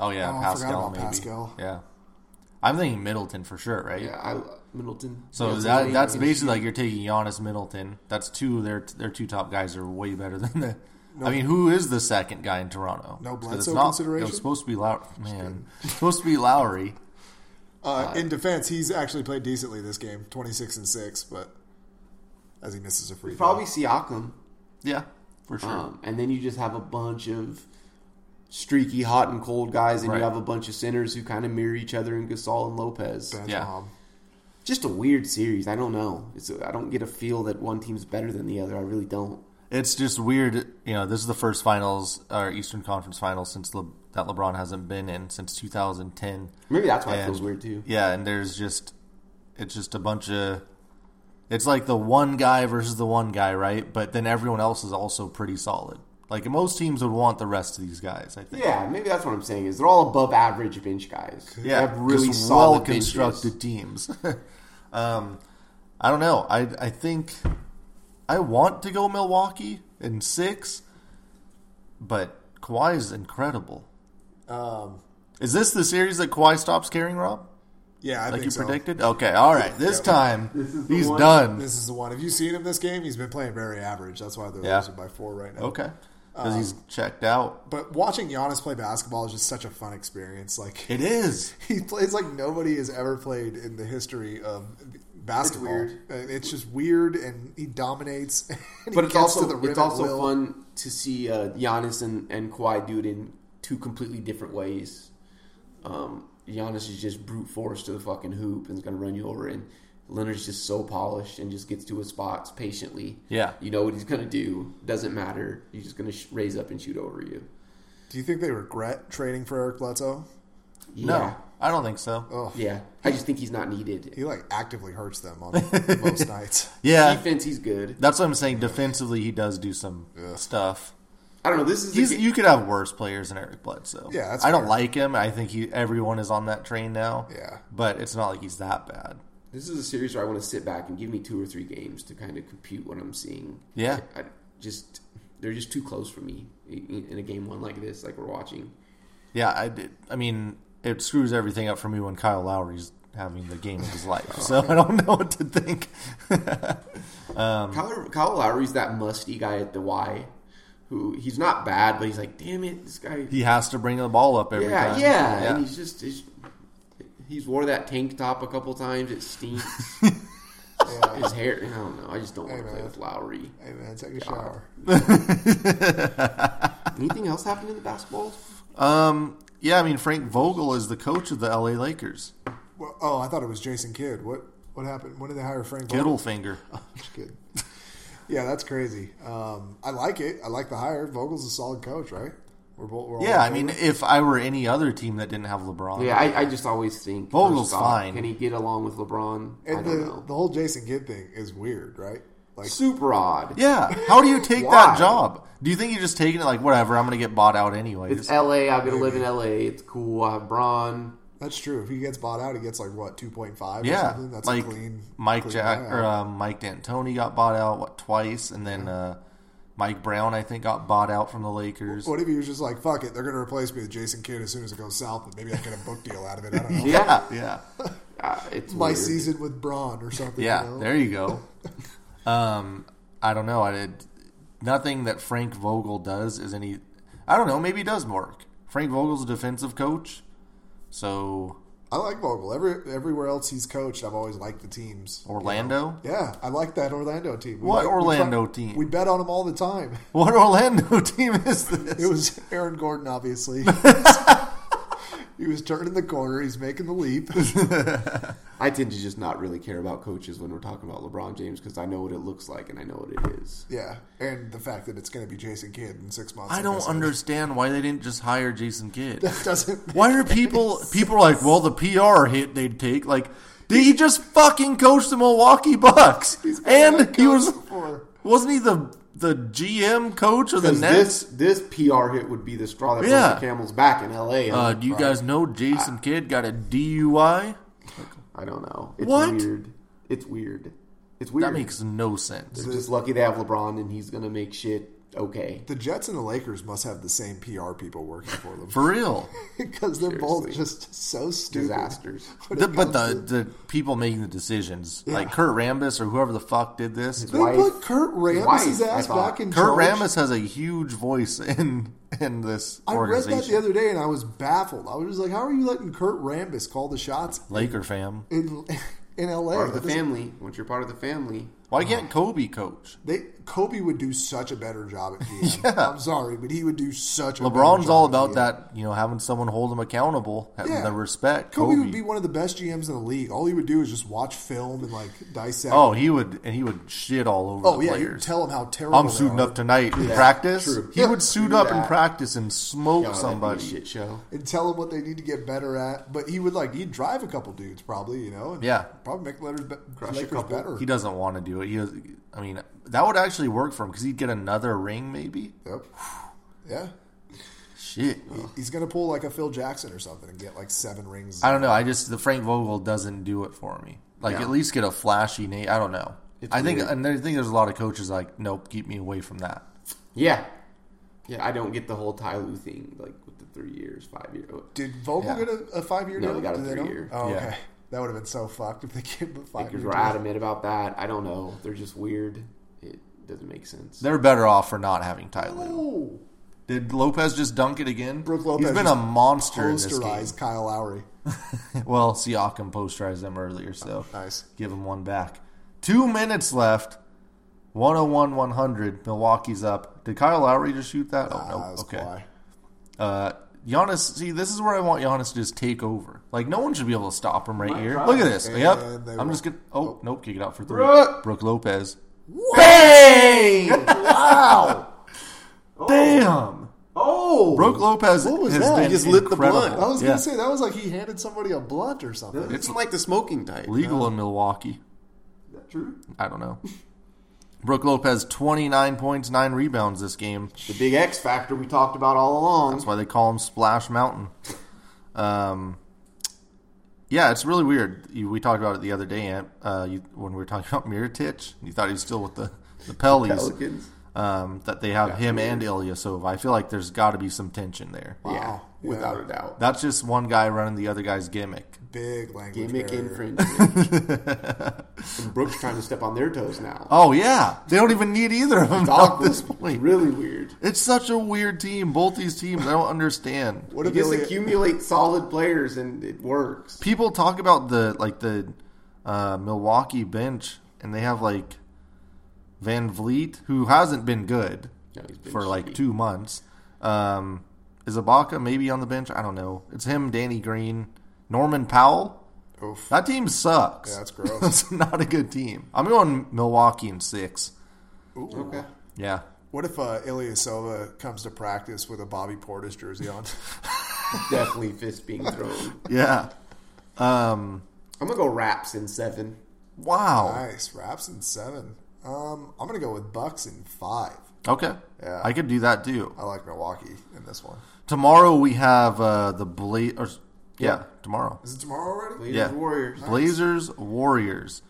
S2: oh yeah,
S3: Oh, I forgot
S2: Pascal
S3: about
S2: maybe.
S3: Pascal.
S2: Yeah, I'm thinking Middleton for sure, right?
S1: Yeah, I Middleton.
S2: So
S1: Middleton's
S2: that
S1: late
S2: that's
S1: in
S2: basically
S1: shoot.
S2: like you're taking Giannis Middleton. That's two. Their their two top guys are way better than the. I mean, who is the second guy in Toronto?
S3: No Bledsoe
S2: it's not,
S3: consideration?
S2: It was supposed to be Lowry. Man, supposed to be Lowry.
S3: Uh, in defense, he's actually played decently this game, twenty six and six, but as he misses a free throw.
S1: probably Siakam.
S2: Yeah, for sure.
S1: Um, and then you just have a bunch of streaky, hot and cold guys, and
S2: Right.
S1: you have a bunch of centers who kind of mirror each other in Gasol and Lopez.
S3: Ben
S2: Yeah.
S3: Mob.
S1: Just a weird series. I don't know. It's I don't get a feel that one team's better than the other. I really don't.
S2: It's just weird. You know, this is the first finals or Eastern Conference finals since Le, that LeBron hasn't been in since 2010.
S1: Maybe that's why it feels weird too.
S2: Yeah, and there's just it's just a bunch of it's like the one guy versus the one guy, right? But then everyone else is also pretty solid. Like most teams would want the rest of these guys, I think.
S1: Yeah, maybe that's what I'm saying. Is they're all above average bench guys. They
S2: Yeah,
S1: have really solid
S2: well constructed teams. um, I don't know. I I think I want to go Milwaukee in six, but Kawhi is incredible.
S3: Um,
S2: Is this the series that Kawhi stops carrying Rob?
S3: yeah, I
S2: Like
S3: think
S2: you
S3: so.
S2: predicted? Okay, all right. This
S3: Yep.
S2: time
S1: is
S2: he's
S1: one.
S2: done.
S3: This is the one. Have you seen him this game? He's been playing very average. That's why they're
S2: Yeah.
S3: losing by four right now.
S2: Okay, because
S3: Um,
S2: he's checked out.
S3: But watching Giannis play basketball is just such a fun experience. Like
S2: It is.
S3: he plays like nobody has ever played in the history of basketball.
S1: weird.
S3: It's just weird, and he dominates. And
S1: But
S3: he
S1: it's also
S3: to the rim
S1: it's also
S3: will.
S1: fun to see uh, Giannis and, and Kawhi do it in two completely different ways. Um, Giannis is just brute force to the fucking hoop and is going to run you over, and Leonard's just so polished and just gets to his spots patiently.
S2: Yeah.
S1: you know what he's going to do. Doesn't matter. He's just going to sh- raise up and shoot over you.
S3: Do you think they regret trading for Eric Bledsoe?
S1: Yeah.
S2: No, I don't think so.
S3: Oh,
S1: Yeah, I just think he's not needed.
S3: he like actively hurts them on most nights.
S2: Yeah,
S1: Defense, he's good.
S2: that's what I'm saying. Defensively, he does do some
S3: Yeah.
S2: stuff.
S1: I don't know. This is
S2: He's,
S1: ga-
S2: you could have worse players than Eric Bledsoe.
S3: Yeah, that's
S2: I don't like him. I think he, everyone is on that train now.
S3: Yeah.
S2: but it's not like he's that bad.
S1: This is a series where I want to sit back and give me two or three games to kind of compute what I'm seeing.
S2: Yeah.
S1: I, I just they're just too close for me in, a game one like this, like we're watching.
S2: Yeah, I did. I mean, it screws everything up for me when Kyle Lowry's having the game of his life. So I don't know what to think. Um,
S1: Kyle, Kyle Lowry's that musty guy at the Y, who he's not bad, but he's like, damn it, this guy.
S2: he has to bring the ball up every
S1: yeah,
S2: time.
S1: yeah, and he's just he's, he's wore that tank top a couple times. It stinks.
S3: Yeah.
S1: His hair, I don't know. I just don't want to play with Lowry.
S3: Hey man, take a shower.
S1: Anything else happened in the basketball?
S2: Um, yeah, I mean Frank Vogel is the coach of the LA Lakers.
S3: Well, oh, I thought it was Jason Kidd. What what happened? When did they hire Frank? Vogel?
S2: Gittlefinger.
S3: Just kidding. yeah, that's crazy. Um, I like it. I like the hire. Vogel's a solid coach, right? We're both. We're
S2: Yeah, I mean, if I were any other team that didn't have LeBron,
S1: Yeah, I, I just always think
S2: Vogel's
S1: off,
S2: fine.
S1: Can he get along with LeBron? I
S3: and
S1: don't
S3: the
S1: know.
S3: the whole Jason Kidd thing is weird, right? Like,
S1: Super odd.
S2: Yeah, how do you take that job? Do you think you're just taking it like whatever? I'm going to get bought out anyways.
S1: It's L.A. I'm gonna live in L.A. It's cool. I have Bron.
S3: that's true. If he gets bought out, he gets like what two point five?
S2: yeah,
S3: something? That's
S2: like
S3: a clean.
S2: Mike
S3: clean
S2: Jack
S3: buyout.
S2: or uh, Mike D'Antoni got bought out what twice, and then uh, Mike Brown I think got bought out from the Lakers.
S3: What if he was just like, "Fuck it, they're going to replace me with Jason Kidd as soon as it goes south, and maybe I get a book deal out of it." I don't know.
S1: Yeah,
S2: Yeah,
S1: uh, it's
S3: My
S1: weird.
S3: season with Bron or something.
S2: yeah,
S3: you know?
S2: there you go. um, I don't know. I did nothing that Frank Vogel does is any. I don't know. Maybe it does work. Frank Vogel's a defensive coach, so
S3: I like Vogel. Every everywhere else he's coached, I've always liked the teams.
S2: Orlando.
S3: Yeah, I like that Orlando team. We
S2: What
S3: we
S2: Orlando
S3: try-
S2: team?
S3: We bet on them all the time.
S2: What Orlando team is this?
S3: It was Aaron Gordon, obviously. he was turning the corner. He's making the leap.
S1: I tend to just not really care about coaches when we're talking about LeBron James because I know what it looks like and I know what it is.
S3: yeah, and the fact that it's going to be Jason Kidd in six months.
S2: I don't
S3: said.
S2: understand why they didn't just hire Jason Kidd.
S3: That doesn't.
S2: Why are people people are like, well, the PR hit they'd take? Like, did he just fucking coach the Milwaukee Bucks? And he was
S3: before.
S2: wasn't he the the GM coach of the Nets?
S1: this this PR hit would be the straw that
S2: Yeah.
S1: broke the camel's back in LA.
S2: Uh, do you guys know Jason Kidd got a DUI?
S1: I don't know. It's
S2: What?
S1: weird. It's weird. It's weird.
S2: That makes no sense.
S1: They're just lucky they have LeBron and he's gonna make shit okay.
S3: The Jets and the Lakers must have the same PR people working for them
S2: For real.
S3: because they're both just so stupid.
S1: Disasters.
S2: The, but the,
S3: to-
S2: the people making the decisions, like Kurt Rambis or whoever the fuck did this,
S3: they
S1: wife-
S3: put Kurt Rambis'
S1: wife,
S3: ass back in
S2: Kurt
S3: charge.
S2: Rambis has a huge voice in in this
S3: I read
S2: organization.
S3: that the other day and I was baffled. I was just like, "How are you letting Kurt Rambis call the shots
S2: Laker fam.
S3: in in L.A.?"
S1: Part of the
S3: That
S1: family. Once you're part of the family,
S2: Why uh-huh. can't Kobe coach?
S3: They Kobe would do such a better job at GM. I'm sorry, but he would do such a better
S2: LeBron's
S3: job
S2: all
S3: at
S2: about
S3: GM.
S2: that, you know, having someone hold him accountable, having
S3: Yeah.
S2: the respect.
S3: Kobe,
S2: Kobe,
S3: would be one of the best GMs in the league. All he would do is just watch film and like dissect.
S2: oh, he would, and he would shit all over
S3: Oh,
S2: the
S3: yeah, you
S2: players.
S3: tell him how terrible.
S2: I'm
S3: they
S2: suiting up tonight in practice.
S1: true.
S2: He would suit up in practice and smoke
S1: that'd be a
S2: somebody.
S1: shit show.
S3: and tell them what they need to get better at. But he would like he'd drive a couple dudes probably, you know, and
S2: Yeah.
S3: probably make Lakers, be-
S1: Crush a
S3: Lakers
S1: couple.
S3: better.
S2: He doesn't want to do it. He, does, I mean, that would actually work for him because he'd get another ring, maybe.
S3: Yep. Yeah,
S2: Shit.
S3: he's gonna pull like a Phil Jackson or something and get like seven rings.
S2: I don't know. I just the Frank Vogel doesn't do it for me. Like
S1: Yeah.
S2: at least get a flashy name. I don't know.
S1: It's
S2: I think,
S1: weird.
S2: and I think there's a lot of coaches like, nope, keep me away from that.
S1: Yeah, yeah. I don't get the whole Ty Lue thing, like with the three years, five years. Oh.
S3: Did Vogel
S2: Yeah.
S3: get a, a five year
S1: No,
S3: deal?
S1: they got a three-year.
S3: Oh,
S2: Yeah.
S3: okay. That would have been so fucked if they gave him a five
S1: Lakers
S3: year
S1: were adamant about that. I don't know. They're just weird. It doesn't make sense.
S2: They're better off for not having Ty Lue.
S3: Oh,
S2: Did Lopez just dunk it again?
S3: Brooke Lopez
S2: He's been a monster in this game.
S3: posterized Kyle Lowry.
S2: Well, Siakam posterized them earlier, so
S3: Nice.
S2: give him one back. Two minutes left. 101 100. Milwaukee's up. Did Kyle Lowry just shoot that? Oh,
S3: Ah,
S2: no.
S3: that
S2: Okay. Uh, Giannis, see, this is where I want Giannis to just take over. Like, no one should be able to stop him right
S1: Might
S2: here.
S1: try.
S2: Look at this.
S3: And
S2: yep. I'm
S3: won't.
S2: just going to. Oh, nope. Kick it out for three.
S1: Brooke.
S2: Brooke Lopez.
S1: Bang! wow!
S2: Damn.
S1: Oh.
S2: oh, Brooke Lopez
S3: What was
S2: has
S3: that?
S2: been
S3: He
S1: just lit the blunt.
S3: I was
S2: Yeah.
S3: gonna say that was like he handed somebody a blunt or something.
S1: It's like the smoking type.
S2: legal in Milwaukee.
S1: Is that true?
S2: I don't know. Brooke Lopez, 29 points, 9 rebounds this game.
S1: The big X factor we talked about all along.
S2: That's why they call him Splash Mountain. Um, yeah, it's really weird. You, we talked about it the other day Ant, uh, you, when we were talking about Mirotic. You thought he was still with the, the Pellies.
S1: Pelicans.
S2: Um, that they have him and Ilya Ilyasova. I feel like there's got to be some tension there.
S1: Yeah,
S3: Wow.
S1: without
S3: Yeah.
S1: a doubt.
S2: That's just one guy running the other guy's gimmick.
S3: Big language
S1: Gimmick
S3: barrier.
S1: infringement. and Brooks trying to step on their toes now.
S2: Oh yeah, they don't even need either of them at this point.
S1: Really weird.
S2: It's such a weird team. Both these teams, I don't understand.
S3: What
S1: You
S3: if
S1: just accumulate solid players and it works.
S2: People talk about the like the uh, Milwaukee bench, and they have like VanVleet, who hasn't been good
S1: been
S2: for like two months. Um, is Ibaka maybe on the bench? I don't know. It's him, Danny Green, Norman Powell.
S3: Oof.
S2: That team sucks.
S3: Yeah, that's gross.
S2: That's not a good team. I'm going Milwaukee in six.
S3: Ooh.
S1: Okay.
S2: Yeah.
S3: What if uh, Ilyasova comes to practice with a Bobby Portis jersey on?
S1: Definitely fist being thrown.
S2: Yeah. Um,
S1: I'm gonna go Raps in seven.
S2: wow.
S3: nice. Raps in seven. Um, I'm gonna go with Bucks in five.
S2: Okay.
S3: Yeah.
S2: I could do that too.
S3: I like Milwaukee in this one.
S2: Tomorrow we have uh, the Bla- or Yeah, tomorrow.
S3: Is it tomorrow already?
S1: Blazers
S2: Yeah.
S1: Warriors.
S2: Blazers, Warriors.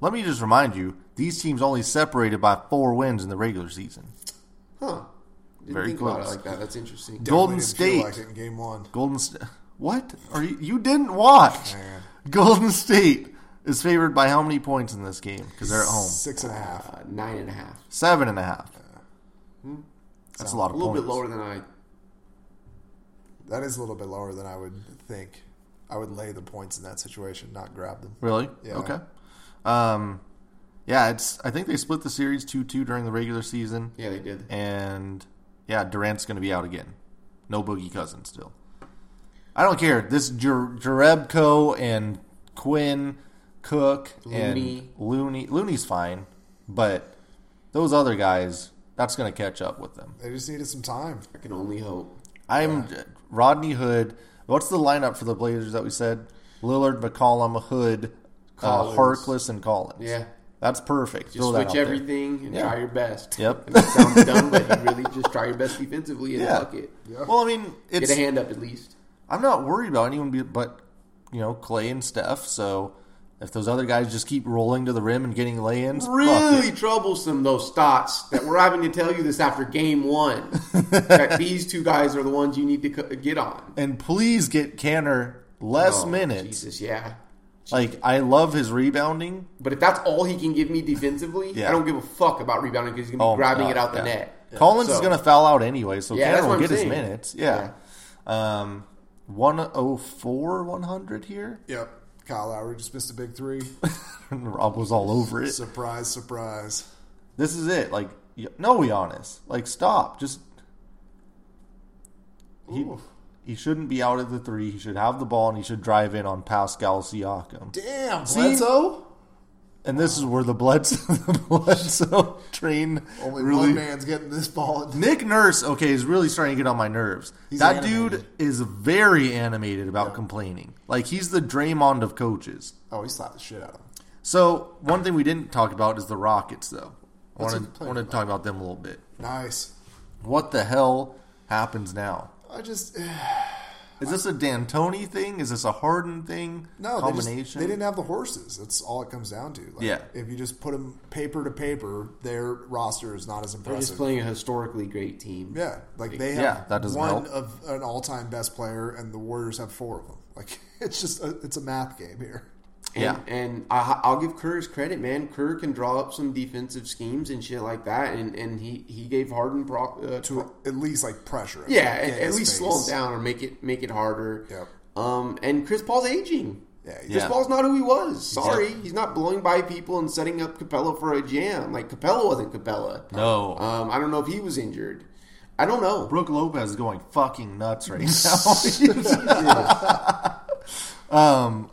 S2: Let me just remind you, these teams only separated by four wins in the regular season.
S1: Huh. Didn't
S2: Very
S1: think about it
S2: close.
S1: like that. That's interesting.
S2: Golden
S3: didn't feel
S2: State.
S3: like it in game one.
S2: Golden State. What are you? You didn't watch?
S3: Man.
S2: Golden State is favored by how many points in this game? Because they're at home.
S3: Six and a half.
S1: Uh, nine and a half.
S2: Seven and a half. That's a lot
S1: A little
S2: points.
S1: bit lower than I.
S3: That is a little bit lower than I would think. I would lay the points in that situation, not grab them.
S2: Really?
S3: Yeah.
S2: Okay. Um, yeah, it's. I think they split the series two two during the regular season,
S1: Yeah, they did.
S2: and yeah, Durant's going to be out again. No Boogie Cousins still. I don't care. This Jer- Jerebko and Quinn, Cook,
S1: Looney.
S2: and Looney. Looney's fine, but those other guys, that's going to catch up with them.
S3: They just needed some time.
S1: I can only hope.
S2: I'm Rodney Hood. What's the lineup for the Blazers that we said? Lillard, McCollum, Hood, uh, Harkless, and Collins.
S1: Yeah.
S2: that's perfect.
S1: Just
S2: Throw that
S1: switch
S2: out there.
S1: everything and
S2: Yeah.
S1: try your best.
S2: Yep.
S1: And that sounds dumb, but you really just try your best defensively and
S2: Yeah.
S1: fuck it.
S2: Well, I mean, it's
S1: Get a hand up at least.
S2: I'm not worried about anyone but you know Clay and Steph. So if those other guys just keep rolling to the rim and getting lay-ins,
S1: Really troublesome those thoughts that we're having to tell you this after game one. that these two guys are the ones you need to get on.
S2: and please get Kanter less
S1: Oh,
S2: minutes.
S1: Jesus, yeah.
S2: Like I love his rebounding.
S1: But if that's all he can give me defensively,
S2: Yeah.
S1: I don't give a fuck about rebounding because he's gonna be
S2: Oh,
S1: grabbing
S2: God,
S1: it out the
S2: yeah.
S1: net.
S2: Collins is going to foul out anyway, so
S1: Yeah, that's Kanter
S2: will
S1: I'm
S2: get his minutes. Yeah. Um, 104, 100 here.
S3: Yep. Kyle Lowry just missed a big three.
S2: Rob was all over it.
S3: surprise, surprise.
S2: This is it. Like, no, Giannis. Like, stop. Just he,
S3: Ooh.
S2: he shouldn't be out of the three. He should have the ball and he should drive in on Pascal Siakam.
S3: Damn,
S2: See?
S3: Bledsoe.
S2: And this is where the Bledsoe, the Bledsoe train
S3: Only
S2: really.
S3: one man's getting this ball.
S2: Nick Nurse, okay, is really starting to get on my nerves.
S3: He's
S2: that
S3: animated.
S2: dude is very animated about complaining. Like he's the Draymond of coaches.
S3: Oh, he slapped the shit out of him.
S2: So one thing we didn't talk about is the Rockets, though. I
S3: What's he
S2: wanted, wanted to talk about them a little bit.
S3: Nice.
S2: What the hell happens now?
S3: I just
S2: Is this a D'Antoni thing? Is this a Harden thing?
S3: no. They, just,
S2: combination.
S3: they didn't have the horses. That's all it comes down to. Like,
S2: Yeah.
S3: If you just put them paper to paper, their roster is not as impressive.
S1: They're just playing a historically great team.
S3: Yeah, like they have
S2: Yeah, that doesn't
S3: one
S2: help.
S3: of an all-time best player, and the Warriors have four of them. Like it's just a, it's a math game here.
S1: And,
S2: Yeah.
S1: and I, I'll give Kerr his credit, man. Kerr can draw up some defensive schemes and shit like that, and, and he, he gave Harden pro, uh,
S3: To at least like pressure. him,
S1: yeah,
S3: get
S1: at, at least
S3: face.
S1: slow him down or make it make it harder.
S3: Yep.
S1: Um, and Chris Paul's aging.
S3: Yeah,
S1: Chris
S2: Yeah.
S1: Paul's not who he was. Sorry,
S2: Yeah.
S1: he's not blowing by people and setting up Capela for a jam. Like Capela wasn't Capela.
S2: No.
S1: Um, I don't know if he was injured. I don't know.
S2: Brooke Lopez is going fucking nuts right now. um,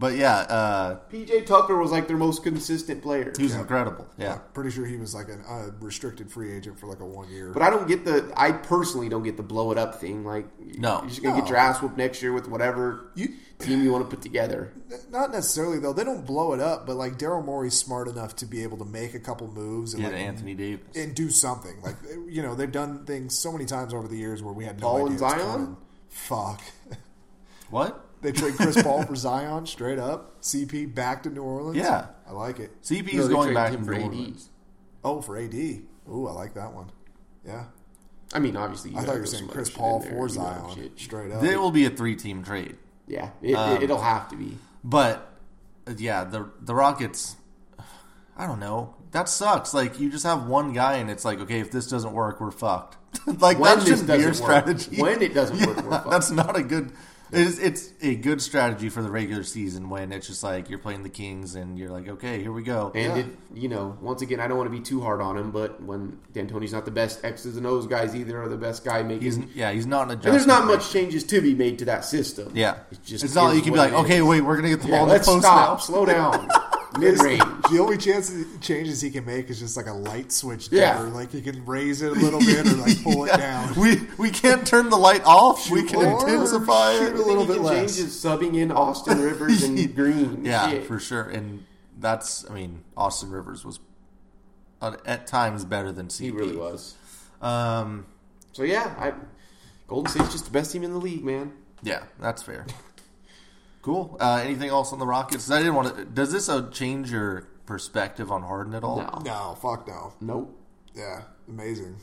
S2: but yeah, uh,
S1: PJ Tucker was like their most consistent player.
S2: he was incredible. Yeah.
S3: Pretty sure he was like an- a restricted free agent for like a one year.
S1: But I don't get the. I personally don't get the blow it up thing. Like,
S2: No.
S1: you're just gonna
S3: No.
S1: get your ass whooped next year with whatever
S3: You-
S1: team you want to put together.
S3: Not necessarily though. They don't blow it up, but like Daryl Morey's smart enough to be able to make a couple moves and
S2: Yeah,
S3: like
S2: Anthony Davis.
S3: and do something. Like you know, they've done things so many times over the years where we had no
S1: Paul
S3: idea
S1: and
S3: what's
S1: Zion?
S3: coming. Fuck.
S2: What?
S3: They trade Chris Paul for Zion straight up. CP back to New Orleans.
S2: Yeah.
S3: I like it.
S2: CP is
S1: they
S2: going back to New
S1: AD.
S2: Orleans.
S3: Oh, for AD. Ooh, I like that one. Yeah.
S1: I mean, obviously, you
S3: I thought you were saying Chris Paul
S1: in there,
S3: for
S1: you know,
S3: Zion
S1: shit.
S3: straight up.
S2: It will be a three-team trade,
S1: Yeah, it,
S2: Um,
S1: it, it'll have to be.
S2: but yeah, the the Rockets. I don't know. That sucks. Like you just have one guy, and it's like, okay, if this doesn't work, we're fucked. like
S1: When
S2: that shouldn't be your
S1: doesn't work.
S2: strategy.
S1: When it doesn't work, we're
S2: Yeah,
S1: fucked.
S2: that's not a good. It's, it's a good strategy for the regular season when it's just like you're playing the Kings and you're like, okay, here we go.
S1: And
S3: Yeah.
S1: it, you know, once again, I don't want to be too hard on him, but when D'Antoni's not the best X's and O's guys either, or the best guy making,
S2: He's yeah, he's not an
S1: and there's not much changes to be made to that system.
S2: Yeah,
S1: it's just
S2: it's not you can be like, okay,
S1: is.
S2: wait, we're gonna get the
S1: Yeah,
S2: ball in the
S1: let's
S2: post
S1: stop,
S2: now.
S1: slow down, mid range.
S3: The only chance changes he can make is just like a light switch.
S1: Yeah.
S3: dimmer. Like he can raise it a little bit or like pull it down.
S2: We we can't turn the light off. we can
S3: or
S2: intensify
S3: shoot
S2: it.
S3: a little
S1: He
S3: bit
S1: can
S3: less.
S1: change is subbing in Austin Rivers and Green.
S2: Yeah,
S1: Shit.
S2: for sure. And that's, I mean, Austin Rivers was uh, at times better than CP.
S1: he really was.
S2: Um,
S1: So yeah, I, Golden State's just the best team in the league, man.
S2: yeah, that's fair. Cool. Uh, anything else on the Rockets? I didn't want to. Does this uh, change your perspective on Harden at all?
S1: No,
S3: No, fuck no.
S1: nope.
S3: Yeah, amazing.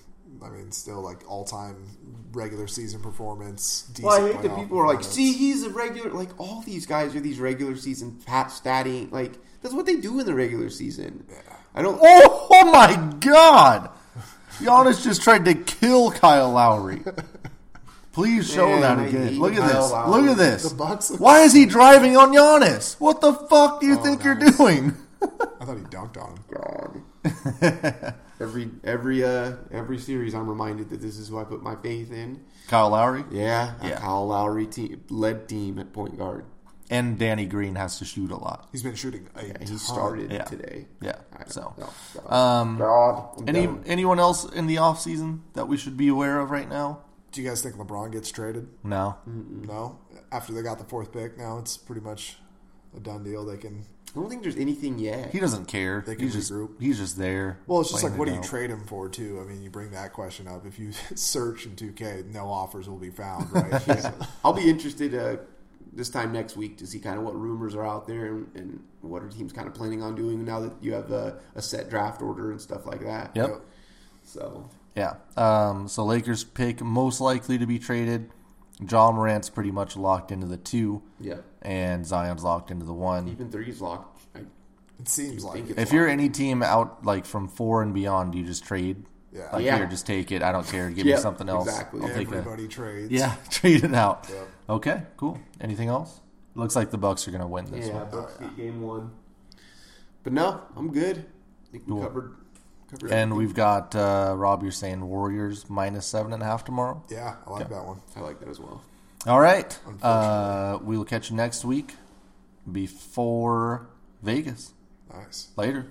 S3: I mean, still like all time regular season performance. Decent
S1: Well, I hate that people are like, see, he's a regular. Like all these guys are these regular season pat statting. Like that's what they do in the regular season. I don't.
S2: Oh, oh my God! Giannis just tried to kill Kyle Lowry. Please show
S1: Man,
S2: that again.
S1: hate
S2: Look at this.
S1: Lowry.
S2: Look at this.
S3: The Bucks.
S2: Why is he driving on Giannis? What the fuck do you think you're doing?
S3: I thought he dunked on him.
S1: God. every every uh every series, I'm reminded that this is who I put my faith in.
S2: Kyle Lowry
S1: Yeah, a
S2: Yeah.
S1: Kyle Lowry team, led team at point guard.
S2: and Danny Green has to shoot a lot.
S3: He's been shooting a
S1: And
S3: ton.
S1: he started
S2: Yeah.
S1: today.
S2: Yeah. So,
S1: know. God.
S2: um,
S1: God,
S2: any
S1: done.
S2: anyone else in the off season that we should be aware of right now?
S3: Do you guys think LeBron gets traded?
S2: No.
S3: No. After they got the fourth pick, now it's pretty much a done deal. They can.
S1: I don't think there's anything yet.
S2: He doesn't care.
S3: They can
S2: He's just
S3: regroup.
S2: he's just there.
S3: Well, it's just like, what do you
S2: out.
S3: trade him for, too? I mean, you bring that question up. If you search in 2K, no offers will be found, right?
S1: Yeah. I'll be interested uh, this time next week to see kind of what rumors are out there and, and what are teams kind of planning on doing now that you have a, a set draft order and stuff like that.
S2: Yep.
S1: So
S2: Yeah. Um, so Lakers pick most likely to be traded. Ja Morant's pretty much locked into the two,
S1: yeah,
S2: and Zion's locked into the one.
S1: even three's locked. I,
S3: It seems like
S1: think
S3: it.
S1: it's
S2: If you're any team out like from four and beyond, you just trade?
S3: Yeah.
S2: Like
S1: Yeah.
S2: here, just take it. I don't care. Give me something else.
S1: exactly.
S2: I'll take that.
S3: Everybody trades.
S2: Yeah, trade it out.
S3: Yep.
S2: Okay, cool. Anything else? Looks like the Bucks are going to win this
S1: yeah,
S2: one.
S1: Bucks get game one. But no, I'm good. I think we
S2: Cool.
S1: covered. Covered
S2: And we've got uh, Rob. You're saying Warriors minus seven and a half tomorrow.
S3: Yeah, I like that one.
S1: I like that as well.
S2: All right. Uh, we will catch you next week before Vegas.
S3: Nice.
S2: Later.